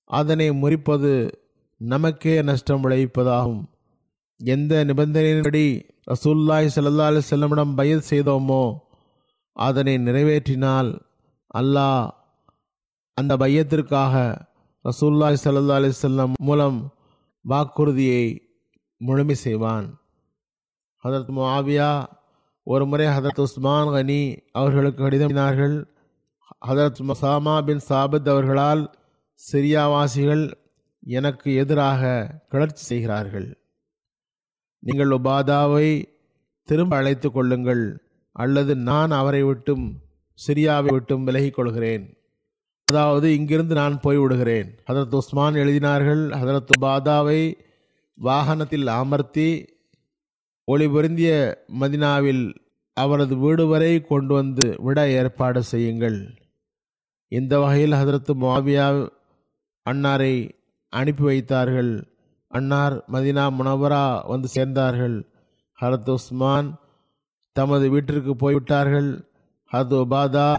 அதனை முறிப்பது நமக்கே நஷ்டம் விளைவிப்பதாகும். எந்த நிபந்தனையின்படி ரசூல்லாய் சல்லா அலி செல்லமிடம் பயிர் செய்தோமோ அதனை நிறைவேற்றினால் அல்லாஹ் அந்த பையத்திற்காக ரசூல்லாய் சல்லா அலி செல்லம் மூலம் வாக்குறுதியை முழுமை செய்வான். ஹதரத் முஆவியா ஒரு முறை ஹதரத் உஸ்மான் கனி அவர்களுக்கு கடிதமினார்கள் ஹதரத் மசாமா பின் சாபித் அவர்களால் சிரியாவாசிகள் எனக்கு எதிராக கிளர்ச்சி செய்கிறார்கள். நீங்கள் உபாதாவை திரும்ப அழைத்து கொள்ளுங்கள். அல்லது நான் அவரை விட்டும் சிரியாவை விட்டும் விலகிக் கொள்கிறேன் அதாவது இங்கிருந்து நான் போய்விடுகிறேன். ஹதரத் உஸ்மான் எழுதினார்கள் ஹதரத் பாதாவை வாகனத்தில் அமர்த்தி ஒளி பொருந்திய மதினாவில் அவரது வீடு வரை கொண்டு வந்து விட ஏற்பாடு செய்யுங்கள். இந்த வகையில் ஹதரத்து மாவியா அன்னாரை அனுப்பி வைத்தார்கள். அன்னார் மதினா முனவரா வந்து சேர்ந்தார்கள். ஹரத் உஸ்மான் தமது வீட்டிற்கு போய்விட்டார்கள். ஹத் உபாதா.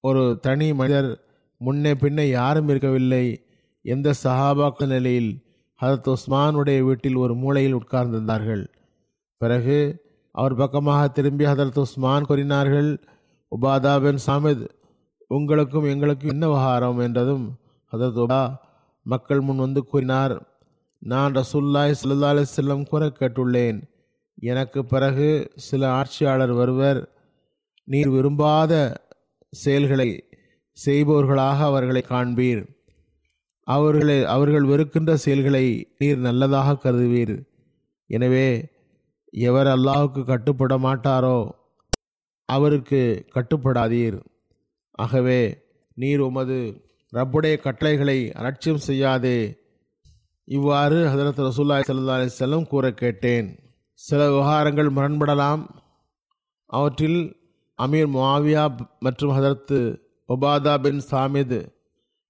ஒரு தனி மனிதர் முன்னே பின்னே யாரும் இருக்கவில்லை. எந்த சஹாபாக்க நிலையில் ஹரத் உஸ்மானுடைய வீட்டில் ஒரு மூலையில் உட்கார்ந்திருந்தார்கள். பிறகு அவர் பக்கமாக திரும்பி ஹதரத் உஸ்மான் கூறினார்கள் உபாதா பின் சாமித் உங்களுக்கும் எங்களுக்கும் என்ன விவகாரம்? என்றதும் ஹதரத் உபா மக்கள் முன் வந்து கூறினார் நான் ரசூல்லாய் சல்லா செல்லம் கூற கேட்டுள்ளேன். எனக்கு பிறகு சில ஆட்சியாளர் வருவர் நீர் விரும்பாத செயல்களை செய்பவர்களாக அவர்களை காண்பீர். அவர்களை அவர்கள் வெறுக்கின்ற செயல்களை நீர் நல்லதாக கருதுவீர். எனவே எவர் அல்லாஹுக்கு கட்டுப்பட மாட்டாரோ அவருக்கு கட்டுப்படாதீர். ஆகவே நீர் உமது ரப்புடைய கட்டளைகளை அலட்சியம் செய்யாதே. இவ்வாறு ஹதரத் ரசூல்லாய் சல்லா செல்லம் கூற கேட்டேன். சில விவகாரங்கள் முரண்படலாம். அவற்றில் அமீர் முவாவியா மற்றும் ஹதரத்து ஒபாதா பின் சாமித்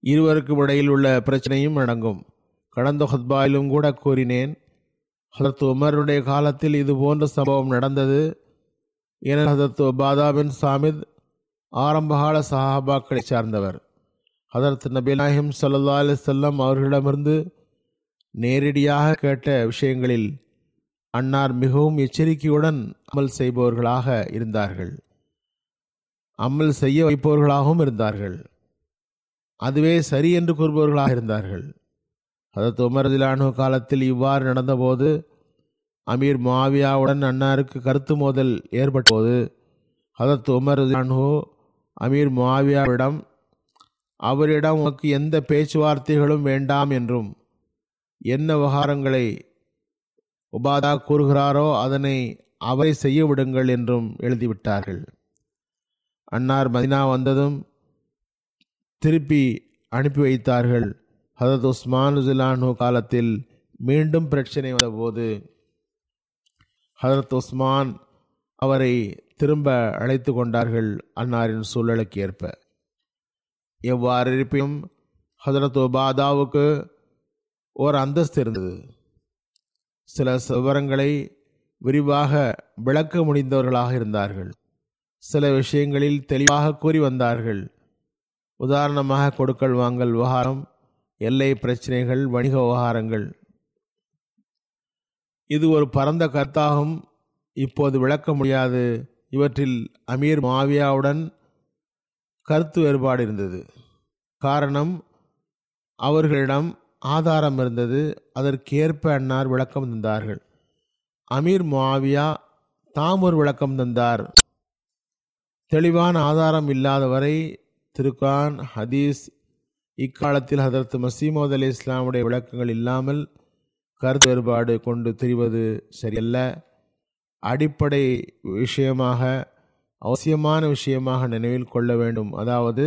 இருவருக்கும் இடையில் உள்ள பிரச்சனையும் அடங்கும். கடந்த ஹத்பாயிலும் கூட கூறினேன் ஹதரத் உமருடைய காலத்தில் இது போன்ற சம்பவம் நடந்தது. என ஹதரத் ஒபாதா பின் சாமித் ஆரம்பகால சஹாபாக்களை சார்ந்தவர். ஹதரத் நபிநாயகம் சல்லா அலி செல்லம் அவர்களிடமிருந்து நேரடியாக கேட்ட விஷயங்களில் அன்னார் மிகவும் எச்சரிக்கையுடன் அமல் செய்பவர்களாக இருந்தார்கள். அமல் செய்ய வைப்பவர்களாகவும் இருந்தார்கள். அதுவே சரி என்று கூறுபவர்களாக இருந்தார்கள். அதற்கு உமரதிலானு காலத்தில் இவ்வாறு நடந்தபோது அமீர் மாவியாவுடன் அன்னாருக்கு கருத்து மோதல் ஏற்பட்டபோது அதற்கு உமரதிலானு அமீர் மாவியாவிடம் அவரிடம் உனக்கு எந்த பேச்சுவார்த்தைகளும் வேண்டாம் என்றும் என்ன விவகாரங்களை உபாதா கூறுகிறாரோ அதனை அவரை செய்ய விடுங்கள் என்றும் எழுதிவிட்டார்கள். அன்னார் மதினா வந்ததும் திருப்பி அனுப்பி வைத்தார்கள். ஹதரத் உஸ்மான் ஜிலானு காலத்தில் மீண்டும் பிரச்சனை வந்தபோது ஹதரத் உஸ்மான் அவரை திரும்ப அழைத்து கொண்டார்கள் அன்னாரின் சூழலுக்கு ஏற்ப. எவ்வாறு இருப்பினும் ஹதரத் உபாதாவுக்கு ஓர் அந்தஸ்து இருந்தது. சில விவரங்களை விரிவாக விளக்க முடிந்தவர்களாக இருந்தார்கள். சில விஷயங்களில் தெளிவாக கூறி வந்தார்கள். உதாரணமாக கொடுக்கல் வாங்கல் விவகாரம் எல்லை பிரச்சனைகள் வணிக விவகாரங்கள். இது ஒரு பரந்த கருத்தாகும். இப்போது விளக்க முடியாது. இவற்றில் அமீர் மாவியாவுடன் கருத்து வேறுபாடு இருந்தது. காரணம் அவர்களிடம் ஆதாரம் இருந்தது. அதற்கேற்ப அன்னார் விளக்கம் தந்தார்கள். அமீர் மாவியா தாம் ஒரு விளக்கம் தந்தார். தெளிவான ஆதாரம் இல்லாத வரை திருக்கான் ஹதீஸ் இக்காலத்தில் ஹதரத் மசீமோத் அலி இஸ்லாமுடைய விளக்கங்கள் இல்லாமல் கருத்து வேறுபாடு கொண்டு திரிவது சரியல்ல. அடிப்படை விஷயமாக அவசியமான விஷயமாக நினைவில் கொள்ள வேண்டும். அதாவது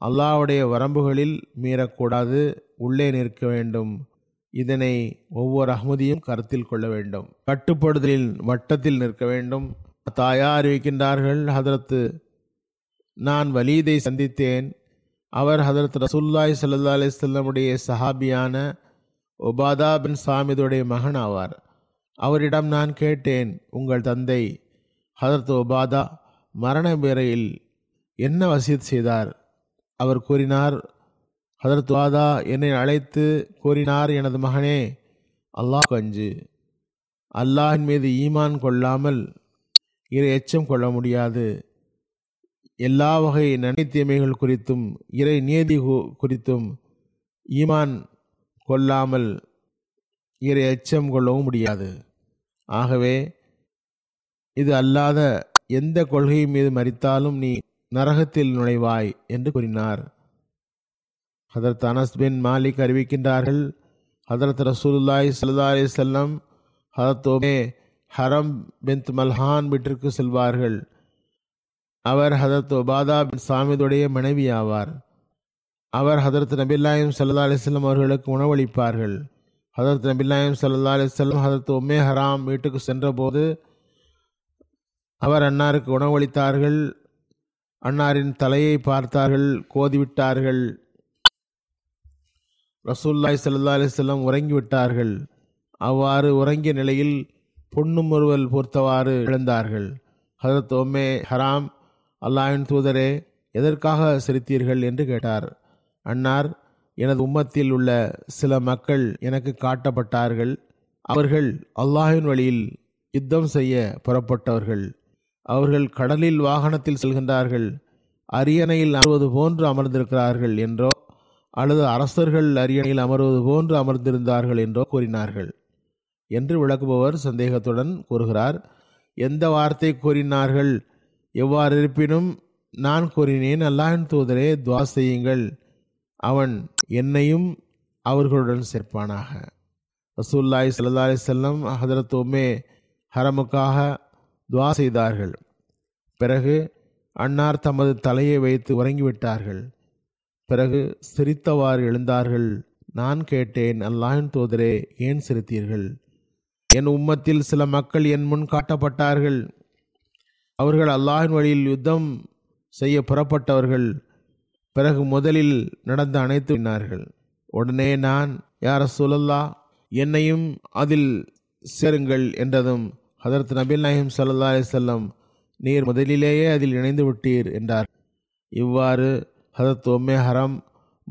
அல்லாவுடைய வரம்புகளில் மீறக்கூடாது உள்ளே நிற்க வேண்டும். இதனை ஒவ்வொரு அகமதியும் கருத்தில் கொள்ள வேண்டும். கட்டுப்படுதலின் வட்டத்தில் நிற்க வேண்டும். தாயா அறிவிக்கின்றார்கள் ஹதரத்து நான் வலீதை சந்தித்தேன். அவர் ஹதரத் ரசூல்லாய் சல்லா அலிஸ்லமுடைய சஹாபியான ஒபாதா பின் சாமிதுடைய மகன் ஆவார். அவரிடம் நான் கேட்டேன் உங்கள் தந்தை ஹதரத் ஒபாதா மரண வேரையில் என்ன வசியத் செய்தார்? அவர் கூறினார் ஹதரத் வாதா என்னை அழைத்து கூறினார் எனது மகனே அல்லாஹ் கஞ்சு அல்லாஹின் மீது ஈமான் கொள்ளாமல் இறை எச்சம் கொள்ள முடியாது. எல்லா வகை நன்மை தீமைகள் குறித்தும் இறை நியதி குறித்தும் ஈமான் கொள்ளாமல் இறை எச்சம் கொள்ளவும் முடியாது. ஆகவே இது அல்லாத எந்த கொள்கை மீது மறித்தாலும் நீ நரகத்தில் நுழைவாய் என்று கூறினார். ஹதரத் அனஸ் பின் மாலிக் அறிவிக்கின்றார்கள் ஹதரத் ரசூலுல்லாய் சல்லா அலி செல்லம் ஹதரத் ஓமே ஹரம் பின் மல்ஹான் வீட்டிற்கு செல்வார்கள். அவர் ஹதரத் ஒபாதா பின் சாமிதுடைய மனைவி ஆவார் அவர் ஹதரத் நபில்லாயம் சல்லா அலிஸ்லம் அவர்களுக்கு உணவளிப்பார்கள். ஹதரத் நபில்லாயம் சல்லா அலிஸ்லம் ஹதரத் உம்மே ஹராம் வீட்டுக்கு சென்றபோது அவர் அன்னாருக்கு உணவளித்தார்கள். அன்னாரின் தலையை பார்த்தார்கள் கோதிவிட்டார்கள். ரசூல்லாய் சல்லா அலிஸ்லம் உறங்கிவிட்டார்கள். அவ்வாறு உறங்கிய நிலையில் பொன்னும் ஒருவல் பொறுத்தவாறு இழந்தார்கள் ஹதரத் ஒம்மே ஹராம் அல்லாஹின் தூதரே எதற்காக சிரித்தீர்கள் என்று கேட்டார். அன்னார் எனது உம்மத்தில் உள்ள சில மக்கள் எனக்கு காட்டப்பட்டார்கள். அவர்கள் அல்லாஹின் வழியில் யுத்தம் செய்ய புறப்பட்டவர்கள். அவர்கள் கடலில் வாகனத்தில் செல்கின்றார்கள். அரியணையில் அமர்வது போன்று அமர்ந்திருக்கிறார்கள் என்றோ அல்லது அரசர்கள் அரியணையில் அமர்வது போன்று அமர்ந்திருந்தார்கள் என்றோ கூறினார்கள். என்று விளக்குபவர் சந்தேகத்துடன் கூறுகிறார். எந்த வார்த்தை கூறினார்கள்? எவ்வாறு இருப்பினும் நான் கூறினேன் அல்லாஹின் தூதரே துவா செய்யுங்கள். அவன் என்னையும் அவர்களுடன் சேர்ப்பானாக. ரசூல்லாய் சல்லா அலி செல்லம் ஹதரத் உமே ஹரமுக்காக துவா செய்தார்கள். பிறகு அன்னார் தமது தலையை வைத்து உறங்கிவிட்டார்கள். பிறகு சிரித்தவாறு எழுந்தார்கள் நான் கேட்டேன் அல்லாஹின் தூதரே ஏன் சிரித்தீர்கள்? என் உம்மத்தில் சில மக்கள் என் முன் காட்டப்பட்டார்கள். அவர்கள் அல்லாஹின் வழியில் யுத்தம் செய்ய புறப்பட்டவர்கள். பிறகு முதலில் நடந்த அனைத்து வினார்கள் உடனே நான் யார சொல்லல்லா என்னையும் அதில் சேருங்கள் என்றதும் ஹதரத் நபில் நாயிம் சல்லா அலிசல்லம் நீர் முதலிலேயே அதில் இணைந்து விட்டீர் என்றார். இவ்வாறு ஹதரத் ஒம்மே ஹரம்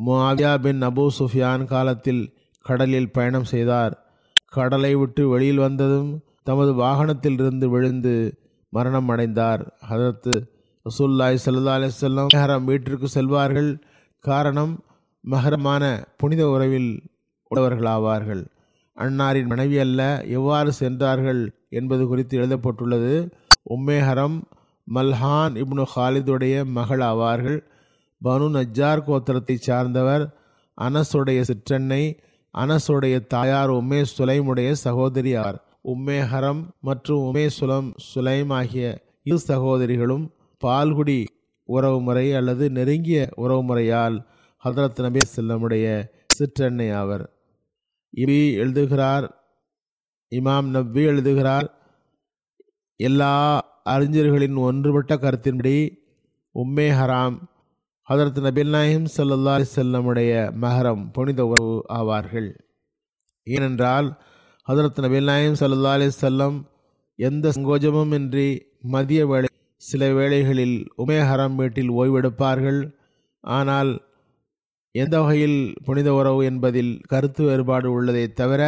முஆவியா பின் அபு சுஃபியான் காலத்தில் கடலில் பயணம் செய்தார். கடலை விட்டு வெளியில் வந்ததும் தமது வாகனத்தில் இருந்து விழுந்து மரணம் அடைந்தார். ஹதரத்து ரசூல்லாய் சல்லா அலிசல்லம் மெஹரம் வீட்டிற்கு செல்வார்கள். காரணம் மகரமான புனித உறவில் உள்ளவர்களாவார்கள் அன்னாரின் மனைவி அல்ல எவ்வாறு சென்றார்கள் என்பது குறித்து எழுதப்பட்டுள்ளது. உம்மேஹரம் மல்ஹான் இப்னு ஹாலிதுடைய மகள் ஆவார்கள் பனு நஜார் கோத்திரத்தைச் சார்ந்தவர் அனசுடைய சிற்றன்னை அனசுடைய தாயார் உம்மே சுலைமுடைய சகோதரி ஆவார். உம்மே ஹரம் மற்றும் உமே சுலம் சுலைம் ஆகிய இரு சகோதரிகளும் பால்குடி உறவுமுறை அல்லது நெருங்கிய உறவுமுறையால் ஹதரத் நபி செல்லமுடைய சிற்றன்னை ஆவர். இபி எழுதுகிறார் இமாம் நவ்வி எழுதுகிறார் எல்லா அறிஞர்களின் ஒன்றுபட்ட கருத்தின்படி உம்மே ஹராம் ஹதரத் நபில் நாயிம் சல்லா செல்லமுடைய மகரம் புனித உறவு ஆவார்கள். ஏனென்றால் ஹதரத் நபில் நாயிம் சல்லா அலி செல்லம் எந்த சங்கோஜமும் இன்றி மதிய வேளை சில வேளைகளில் உமேஹரம் வீட்டில் ஓய்வெடுப்பார்கள். ஆனால் எந்த வகையில் புனித உறவு என்பதில் கருத்து வேறுபாடு உள்ளதை தவிர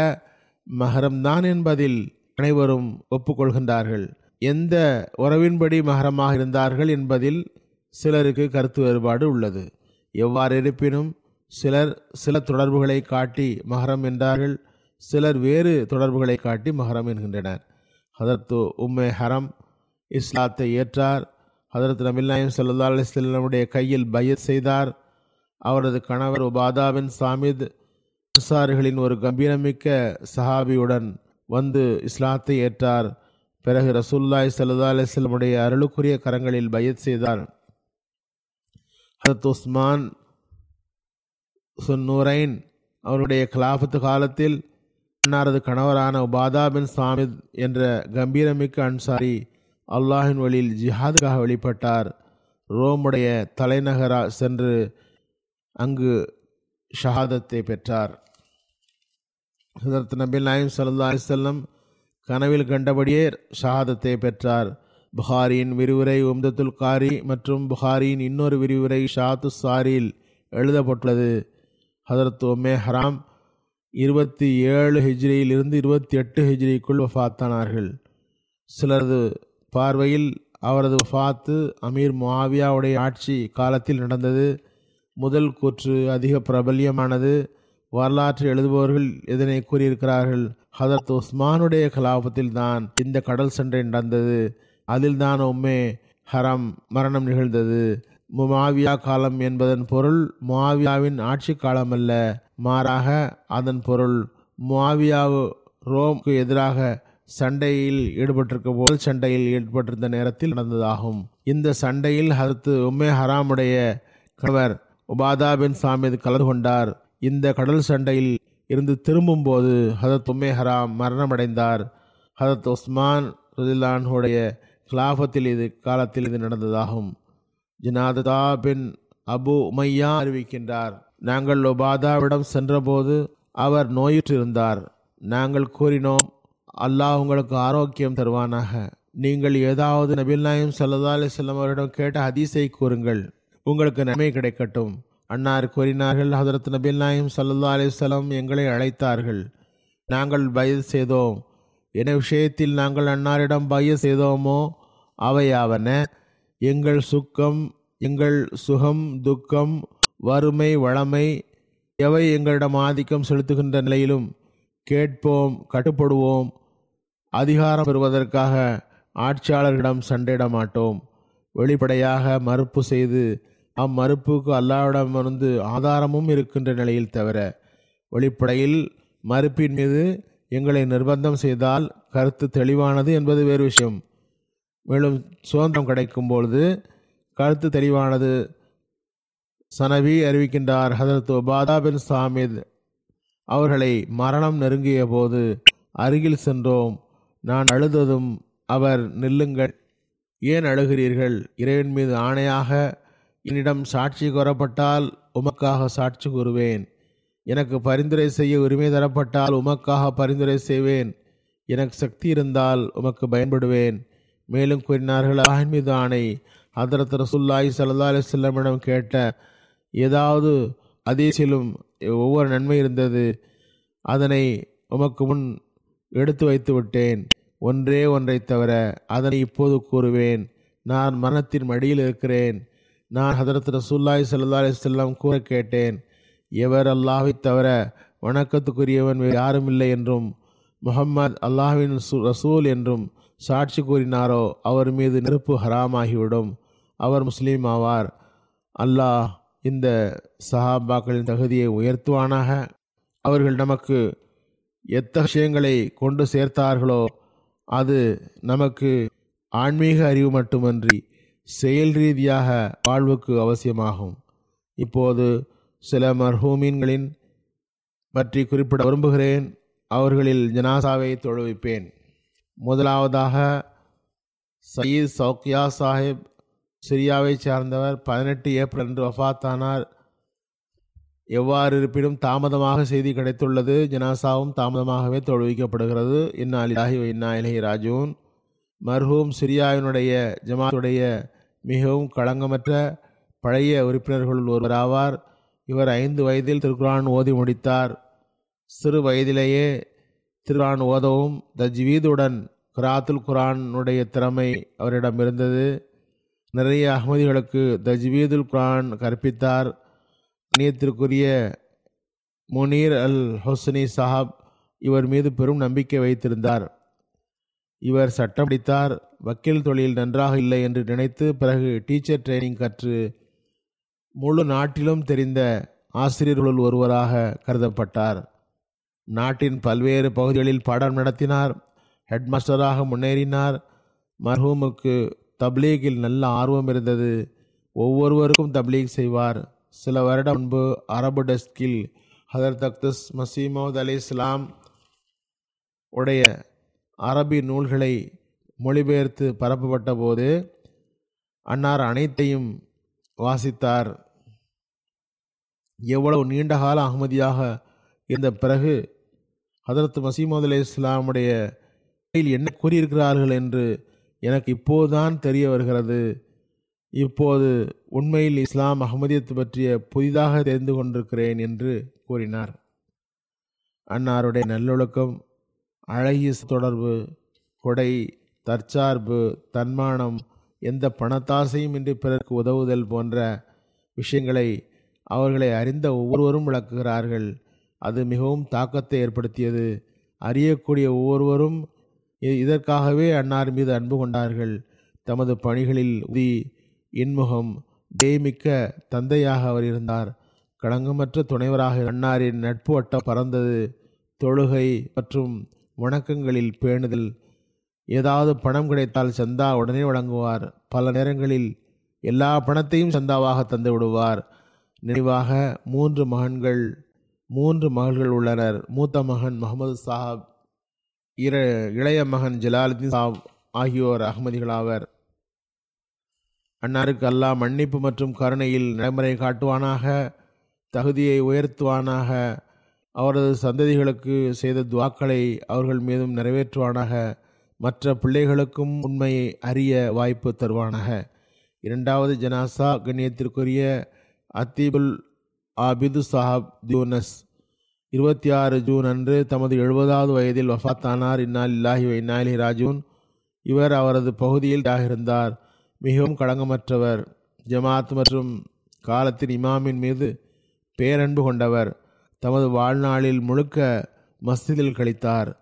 மகரம்தான் என்பதில் அனைவரும் ஒப்புக்கொள்கின்றார்கள். எந்த உறவின்படி மகரமாக இருந்தார்கள் என்பதில் சிலருக்கு கருத்து வேறுபாடு உள்ளது. எவ்வாறு இருப்பினும் சிலர் சில தொடர்புகளை காட்டி மகரம் என்றார்கள் சிலர் வேறு தொடர்புகளை காட்டி மகரம் என்கின்றனர். ஹதரத்து உம்மே ஹரம் இஸ்லாத்தை ஏற்றார். ஹதரத் நபில்நாயம் சல்லா அலிஸ்லமுடைய கையில் பையத் செய்தார். அவரது கணவர் உபாதா பின் சாமித் அன்சாரிகளின் ஒரு கம்பீரமிக்க சஹாபியுடன் வந்து இஸ்லாத்தை ஏற்றார். பிறகு ரசூல்லாய் சல்லா அலிஸ்லமுடைய அருளுக்குரிய கரங்களில் பையத் செய்தார். ஹசரத் உஸ்மான் சுன்னூரைன் அவருடைய கலாபத்து காலத்தில் அன்னாரது கணவரான உபாதா பின் சாமித் என்ற கம்பீரமிக்க அன்சாரி அல்லாஹின் வழியில் ஜிஹாதுக்காக வெளிப்பட்டார். ரோமுடைய தலைநகரா சென்று அங்கு ஷஹாதத்தை பெற்றார். ஹசரத் நபி நாயம் சல்லா அலிசல்லம் கனவில் கண்டபடியே ஷஹாதத்தை பெற்றார். புகாரியின் விரிவுரை உம்தத்துல் காரி மற்றும் புகாரியின் இன்னொரு விரிவுரை ஷாத்து சாரியில் எழுதப்பட்டுள்ளது. ஹதரத் ஒமே ஹராம் இருபத்தி ஏழு ஹிஜ்ரியிலிருந்து இருபத்தி எட்டு ஹிஜ்ரிக்குள் வஃத்தானார்கள். சிலரது பார்வையில் அவரது வஃபாத்து அமீர் மாவியாவுடைய ஆட்சி காலத்தில் நடந்தது. முதல் கூற்று அதிக பிரபல்யமானது. வரலாற்று எழுதுபவர்கள் இதனை கூறியிருக்கிறார்கள்? ஹதரத் உஸ்மானுடைய கலாபத்தில் தான் இந்த கடல் சண்டை நடந்தது. அதில் தான் உம்மே ஹரம் மரணம் நிகழ்ந்தது. முமாவியா காலம் என்பதன் பொருள் முவாவியாவின் ஆட்சி காலம் அல்ல. மாறாக அதன் பொருள் முவாவியா ரோம்க்கு எதிராக சண்டையில் ஈடுபட்டிருக்க போது சண்டையில் ஈடுபட்டிருந்த நேரத்தில் நடந்ததாகும். இந்த சண்டையில் ஹரத்து உம்மே ஹராமுடைய கணவர் உபாதா பின் சாமித் கலந்து கொண்டார். இந்த கடல் சண்டையில் இருந்து திரும்பும்போது ஹதத் உம்மே ஹராம் மரணமடைந்தார். ஹதத் உஸ்மான் ருதில்லானுடைய கிலாபத்தில் இது காலத்தில் இது நடந்ததாகும் ஜினாதா பின் அபு உமையா அறிவிக்கின்றார் நாங்கள் உபாதாவிடம் சென்றபோது அவர் நோயுற்றிருந்தார் நாங்கள் கூறினோம் அல்லாஹ் உங்களுக்கு ஆரோக்கியம் தருவானாக நீங்கள் ஏதாவது நபில் நாயம் சல்லா அலிஸ்லாம் அவரிடம் கேட்ட ஹதீஸை கூறுங்கள் உங்களுக்கு நன்மை கிடைக்கட்டும் அன்னார் கூறினார்கள் ஹதரத் நபில் நாயம் சல்லா அலிஸ்லாம் எங்களை அழைத்தார்கள் நாங்கள் பயது செய்தோம் என்ன விஷயத்தில் நாங்கள் அன்னாரிடம் பய செய்தோமோ? அவையாவன எங்கள் சுக்கம் எங்கள் சுகம் துக்கம் வறுமை வளமை எவை எங்களிடம் ஆதிக்கம் செலுத்துகின்ற நிலையிலும் கேட்போம் கட்டுப்படுவோம். அதிகாரம் பெறுவதற்காக ஆட்சியாளர்களிடம் சண்டையிட மாட்டோம் வெளிப்படையாக மறுப்பு செய்து அம்மறுப்புக்கு அல்லாவிடமிருந்து ஆதாரமும் இருக்கின்ற நிலையில் தவிர வெளிப்படையில் மறுப்பின் மீது எங்களை நிர்பந்தம் செய்தால் கருத்து தெளிவானது என்பது வேறு விஷயம். மேலும் சுதந்திரம் கிடைக்கும் பொழுது கருத்து தெளிவானது சனவி அறிவிக்கின்றார். ஹதரத் உபாதா பின் சாமித் அவர்களை மரணம் நெருங்கிய போது அருகில் சென்றோம். நான் அழுததும் அவர் நில்லுங்கள். ஏன் அழுகிறீர்கள்? இறைவன் மீது ஆணையாக என்னிடம் சாட்சி கோரப்பட்டால் உமக்காக சாட்சி கூறுவேன். எனக்கு பரிந்துரை செய்ய உரிமை தரப்பட்டால் உமக்காக பரிந்துரை செய்வேன். எனக்கு சக்தி இருந்தால் உமக்கு பயன்படுவேன். மேலும் கூறினார்கள் அல்லாஹின் மீது ஆணை. ஹதரத் ரசுல்லாய் சல்லா அலிஸ்லமிடம் கேட்ட ஏதாவது அதேசிலும் ஒவ்வொரு நன்மை இருந்தது. அதனை உமக்கு முன் எடுத்து வைத்து விட்டேன். ஒன்றே ஒன்றை தவிர அதனை இப்போது கூறுவேன். நான் மரணத்தின் மடியில் இருக்கிறேன். நான் ஹதரத் ரசூல்லாய் சல்லா அலிஸ்லாம் கூற கேட்டேன். எவர் அல்லாஹை தவிர வணக்கத்துக்குரியவன் வேறு யாரும் இல்லை என்றும் முகம்மது அல்லாஹின் ரசூல் என்றும் சாட்சி கூறினாரோ அவர் மீது நெருப்பு ஹராமாகிவிடும். அவர் முஸ்லீம் ஆவார். அல்லாஹ் இந்த சஹாபாக்களின் தகுதியை உயர்த்துவானாக. அவர்கள் நமக்கு எத்த விஷயங்களை கொண்டு சேர்த்தார்களோ அது நமக்கு ஆன்மீக அறிவு மட்டுமன்றி செயல் ரீதியாக வாழ்வுக்கு அவசியமாகும். இப்போது சில மர்ஹூமீன்களின் பற்றி குறிப்பிட விரும்புகிறேன். அவர்களில் ஜனாசாவை தொழுவிப்பேன். முதலாவதாக சயீத் சௌக்கியா சாஹிப் சிரியாவை சார்ந்தவர் பதினெட்டு ஏப்ரல் அன்று வஃத்தானார். எவ்வாறு இருப்பினும் தாமதமாக செய்தி கிடைத்துள்ளது. ஜனாசாவும் தாமதமாகவே தொழுவிக்கப்படுகிறது. இந்நாளிலாகி இன்னா ராஜூன். மர்ஹூம் சிரியாவினுடைய ஜமாத்துடைய மிகவும் களங்கமற்ற பழைய உறுப்பினர்களுள் ஒருவராவார். இவர் ஐந்து வயதில் திருக்குரான் ஓதி முடித்தார். சிறு வயதிலேயே திருக்குரான் ஓதவும் தஜ்வீதுடன் குராத்துல் குரானுடைய திறமை அவரிடம் இருந்தது. நிறைய அகமதிகளுக்கு தஜ்வீதுல் குரான் கற்பித்தார். கணியத்திற்குரிய முனீர் அல் ஹொஸ்னி சாஹாப் இவர் மீது பெரும் நம்பிக்கை வைத்திருந்தார். இவர் சட்டம் படித்தார். வக்கீல் தொழில் நன்றாக இல்லை என்று நினைத்து பிறகு டீச்சர் ட்ரைனிங் கற்று முழு நாட்டிலும் தெரிந்த ஆசிரியர்களுள் ஒருவராக கருதப்பட்டார். நாட்டின் பல்வேறு பகுதிகளில் பாடம் நடத்தினார் ஹெட்மாஸ்டராக முன்னேறினார். மர்ஹூமுக்கு தப்லீகில் நல்ல ஆர்வம் இருந்தது. ஒவ்வொருவருக்கும் தப்லீக் செய்வார். சில வருடம் முன்பு அரபு டெஸ்கில் ஹதர் தக்தஸ் மசீமோத் அலி இஸ்லாம் உடைய அரபி நூல்களை மொழிபெயர்த்து பரப்பப்பட்ட போது அன்னார் அனைத்தையும் வாசித்தார். எவ்வளவு நீண்டகால அகமதியாக இருந்த பிறகு ஹதரத் மசீமது அலி இஸ்லாமுடைய என்ன கூறியிருக்கிறார்கள் என்று எனக்கு இப்போதுதான் தெரிய வருகிறது. இப்போது உண்மையில் இஸ்லாம் அகமதியத்து பற்றிய புதிதாக தெரிந்து கொண்டிருக்கிறேன் என்று கூறினார். அன்னாருடைய நல்லொழுக்கம் அழகிய தொடர்பு கொடை தற்சார்பு தன்மானம் எந்த பணத்தாசையும் இன்றி பிறருக்கு உதவுதல் போன்ற விஷயங்களை அவர்களை அறிந்த ஒவ்வொருவரும் விளக்குகிறார்கள். அது மிகவும் தாக்கத்தை ஏற்படுத்தியது. அறியக்கூடிய ஒவ்வொருவரும் இதற்காகவே அன்னார் மீது அன்பு கொண்டார்கள். தமது பணிகளில் உதி இன்முகம் தேய்மிக்க தந்தையாக அவர் இருந்தார். களங்கமற்ற துணைவராக அன்னாரின் நட்பு வட்டம் பறந்தது தொழுகை மற்றும் வணக்கங்களில் பேணுதல். ஏதாவது பணம் கிடைத்தால் சந்தா உடனே வழங்குவார். பல நேரங்களில் எல்லா பணத்தையும் சந்தாவாக தந்து விடுவார் நினைவாக மூன்று மகன்கள் மூன்று மகள்கள் உள்ளனர். மூத்த மகன் முகமது சாஹாப் இர இளைய மகன் ஜலாலுதீன் சாப் ஆகியோர் அகமதிகளாவர் அன்னாருக்கு அல்லாஹ் மன்னிப்பு மற்றும் கருணையில் நடைமுறை காட்டுவானாக தகுதியை உயர்த்துவானாக அவரது சந்ததிகளுக்கு செய்த துவாக்களை அவர்கள் மீதும் நிறைவேற்றுவானாக மற்ற பிள்ளைகளுக்கும் உண்மையை அறிய வாய்ப்பு தருவானாக. இரண்டாவது ஜனாசா கண்ணியத்திற்குரிய அத்தீபுல் ஆபிது சாஹாப் தியூனஸ் இருபத்தி ஆறு ஜூன் அன்று தமது எழுபதாவது வயதில் வஃத்தானார். இன்னால் இல்லாஹி இன்னாலி ராஜூன் இவர் அவரது பகுதியில் இருந்தார் மிகவும் களங்கமற்றவர். ஜமாத் மற்றும் காலத்தின் இமாமின் மீது பேரன்பு கொண்டவர். தமது வாழ்நாளில் முழுக்க மஸ்ஜிதில் கழித்தார்.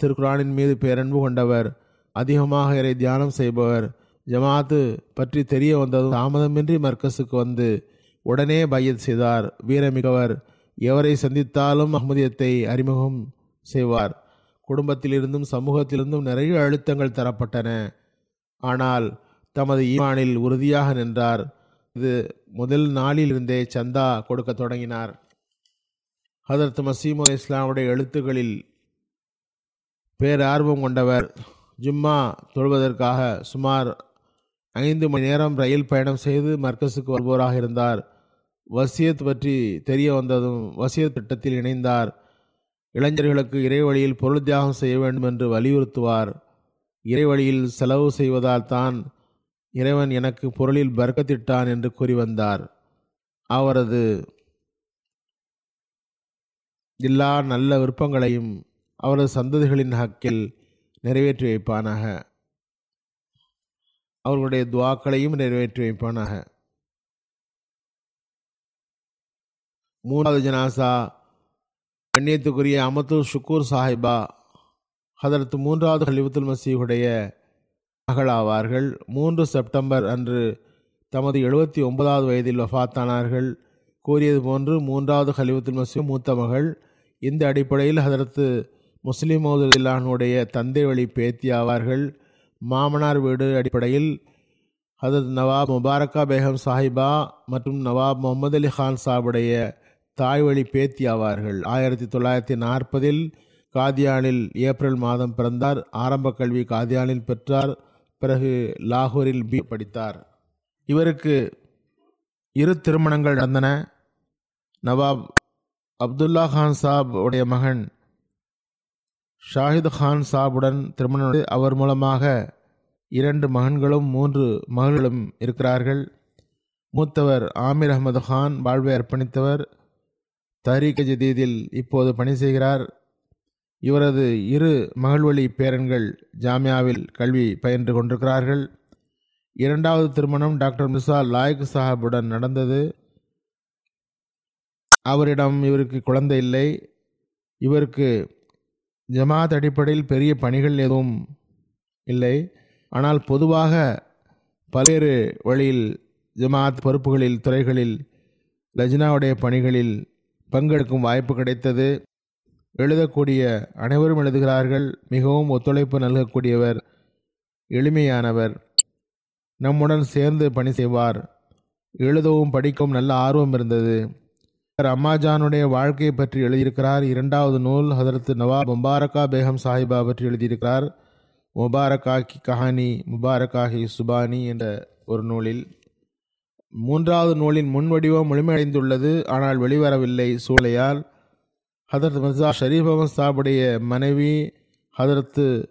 திருக்குரானின் மீது பேரன்பு கொண்டவர். அதிகமாக இறை தியானம் செய்பவர். ஜமாத்து பற்றி தெரிய வந்ததும் தாமதமின்றி மர்க்கஸுக்கு வந்து உடனே பையத் செய்தார். வீரமிகவர் எவரை சந்தித்தாலும் அகமதியத்தை அறிமுகம் செய்வார். குடும்பத்திலிருந்தும் சமூகத்திலிருந்தும் நிறைய அழுத்தங்கள் தரப்பட்டன. ஆனால் தமது ஈமானில் உறுதியாக நின்றார். இது முதல் நாளிலிருந்தே சந்தா கொடுக்க தொடங்கினார். ஹதரத் மசீமு இஸ்லாமுடைய எழுத்துக்களில் பேரார்வம் கொண்டவர் ஜும்மா தொழுவதற்காக சுமார் ஐந்து மணி நேரம் ரயில் பயணம் செய்து மர்க்கஸுக்கு வருபவராக இருந்தார். வசியத் பற்றி தெரிய வந்ததும் வசியத் திட்டத்தில் இணைந்தார். இளைஞர்களுக்கு இறைவழியில் பொருள் தியாகம் செய்ய வேண்டும் என்று வலியுறுத்துவார். இறைவழியில் செலவு செய்வதால் தான் இறைவன் எனக்கு பொருளில் பர்க்கத்திட்டான் என்று கூறி வந்தார். அவரது எல்லா நல்ல விருப்பங்களையும் அவரது சந்ததிகளின் ஹக்கில் நிறைவேற்றி வைப்பானாக. அவர்களுடைய துவாக்களையும் நிறைவேற்றி வைப்பானாக. மூணாவது ஜனாசா கண்ணியத்துக்குரிய அமத்துல் ஷுக்கூர் சாஹிபா அதற்கு மூன்றாவது ஹலிபுத்துல் மசீஹுடைய மகளாவார்கள். மூன்று செப்டம்பர் அன்று தமது எழுபத்தி ஒன்பதாவது வயதில் வஃத்தானார்கள். கூறியது போன்று மூன்றாவது ஹலிபுத்துல் மசீ மூத்த மகள் இந்த அடிப்படையில் ஹதரத்து முஸ்லீம் மௌதுல்லானுடைய தந்தை வழி பேத்தி ஆவார்கள். மாமனார் வீடு அடிப்படையில் ஹதரத் நவாப் முபாரக்கா பேகம் சாஹிபா மற்றும் நவாப் முகமது அலி கான் சாஹிபுடைய தாய்வழி பேத்தி ஆவார்கள். ஆயிரத்தி தொள்ளாயிரத்தி நாற்பதில் காதியானில் ஏப்ரல் மாதம் பிறந்தார். ஆரம்ப கல்வி காதியானில் பெற்றார். பிறகு லாகூரில் பி படித்தார். இவருக்கு இரு திருமணங்கள் நடந்தன. நவாப் அப்துல்லா கான் சாப் உடைய மகன் ஷாஹித் கான் சாபுடன் திருமணம் அவர் மூலமாக இரண்டு மகன்களும் மூன்று மகள்களும் இருக்கிறார்கள். மூத்தவர் ஆமீர் அகமது கான் வாழ்வை அர்ப்பணித்தவர். தரீக ஜதீதில் இப்போது பணி செய்கிறார். இவரது இரு மகள்வழி பேரன்கள் ஜாமியாவில் கல்வி பயின்று கொண்டிருக்கிறார்கள். இரண்டாவது திருமணம் டாக்டர் மிர்சா லாயக் சாஹாபுடன் நடந்தது. அவரிடம் இவருக்கு குழந்தை இல்லை. இவருக்கு ஜமாத் அடிப்படையில் பெரிய பணிகள் எதுவும் இல்லை. ஆனால் பொதுவாக பல்வேறு வழியில் ஜமாத் பொறுப்புகளில் துறைகளில் லஜ்னாவுடைய பணிகளில் பங்கெடுக்கும் வாய்ப்பு கிடைத்தது. எழுதக்கூடிய அனைவரும் எழுதுகிறார்கள். மிகவும் ஒத்துழைப்பு நல்கக்கூடியவர் எளிமையானவர். நம்முடன் சேர்ந்து பணி செய்வார். எழுதவும் படிக்கவும் நல்ல ஆர்வம் இருந்தது. அம்மாஜானுடைய வாழ்க்கையை பற்றி எழுதியிருக்கிறார். இரண்டாவது நூல் ஹதரத் நவாப் முபாரக்கா பேகம் சாஹிபா பற்றி எழுதியிருக்கிறார். முபாரக்கா கி கஹானி முபாரக்கா ஹி சுபானி என்ற ஒரு நூலில் மூன்றாவது நூலின் முன்வடிவம் முழுமையடைந்துள்ளது. ஆனால் வெளிவரவில்லை. சூழையால் ஹதரத் மிர்சா ஷரீப் அகமது சாஹிபுடைய மனைவி ஹதரத்து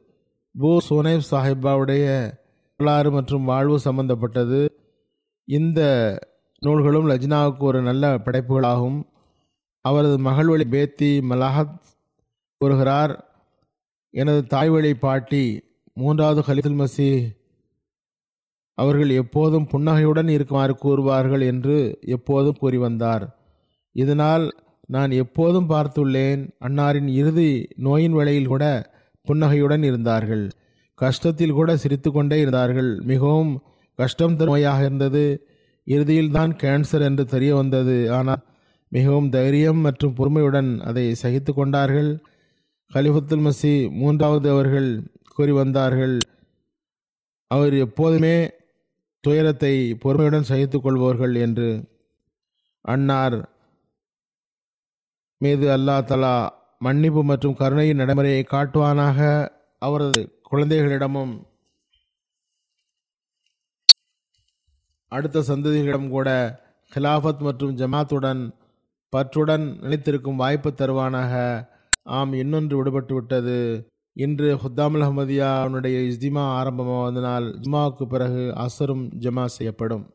பூ சுனைப் சாஹிபாவுடைய வரலாறு மற்றும் வாழ்வு சம்பந்தப்பட்டது. இந்த நூல்களும் லஜ்னாவுக்கு ஒரு நல்ல படைப்புகளாகும். அவரது மகள் வழி பேத்தி மலாஹத் கூறுகிறார் எனது தாய்வழி பாட்டி மூன்றாவது ஹலிதுல் மசி அவர்கள் எப்போதும் புன்னகையுடன் இருக்குமாறு கூறுவார்கள் என்று எப்போதும் கூறி வந்தார் இதனால் நான் எப்போதும் பார்த்துள்ளேன் அன்னாரின் இறுதி நோயின் வேளையில் கூட புன்னகையுடன் இருந்தார்கள். கஷ்டத்தில் கூட சிரித்து கொண்டே இருந்தார்கள். மிகவும் கஷ்டம் தரும் நோயாக இருந்தது. இறுதியில் தான் கேன்சர் என்று தெரிய வந்தது. ஆனால் மிகவும் தைரியம் மற்றும் பொறுமையுடன் அதை சகித்து கொண்டார்கள். கலிஃபத்துல் மசி மூன்றாவது அவர்கள் கூறி வந்தார்கள். அவர் எப்போதுமே துயரத்தை பொறுமையுடன் சகித்து கொள்பவர்கள் என்று அன்னார் மீது அல்லா தலா மன்னிப்பு மற்றும் கருணையின் நடைமுறையை காட்டுவானாக அவரது குழந்தைகளிடமும் அடுத்த சந்ததிகளிடம் கூட ஹிலாஃபத் மற்றும் ஜமாத்துடன் பற்றுடன் நினைத்திருக்கும் வாய்ப்பு தருவானாக. ஆம் இன்னொன்று விடுபட்டு விட்டது இன்று ஹுத்தாமுல் அஹமதியா அவனுடைய இஸ்திமா ஆரம்பமாவதனால் ஜுமாவுக்கு பிறகு அசரும் ஜமா செய்யப்படும்.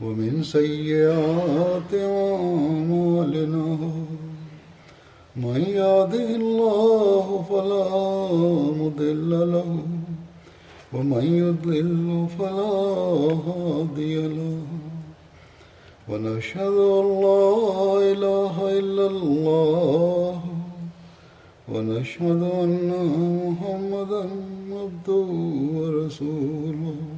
ومن سيئات أعمالنا من يهده الله فلا مضل له ومن يضلل فلا هادي له ونشهد أن لا إله إلا الله ونشهد أن محمدا عبده ورسوله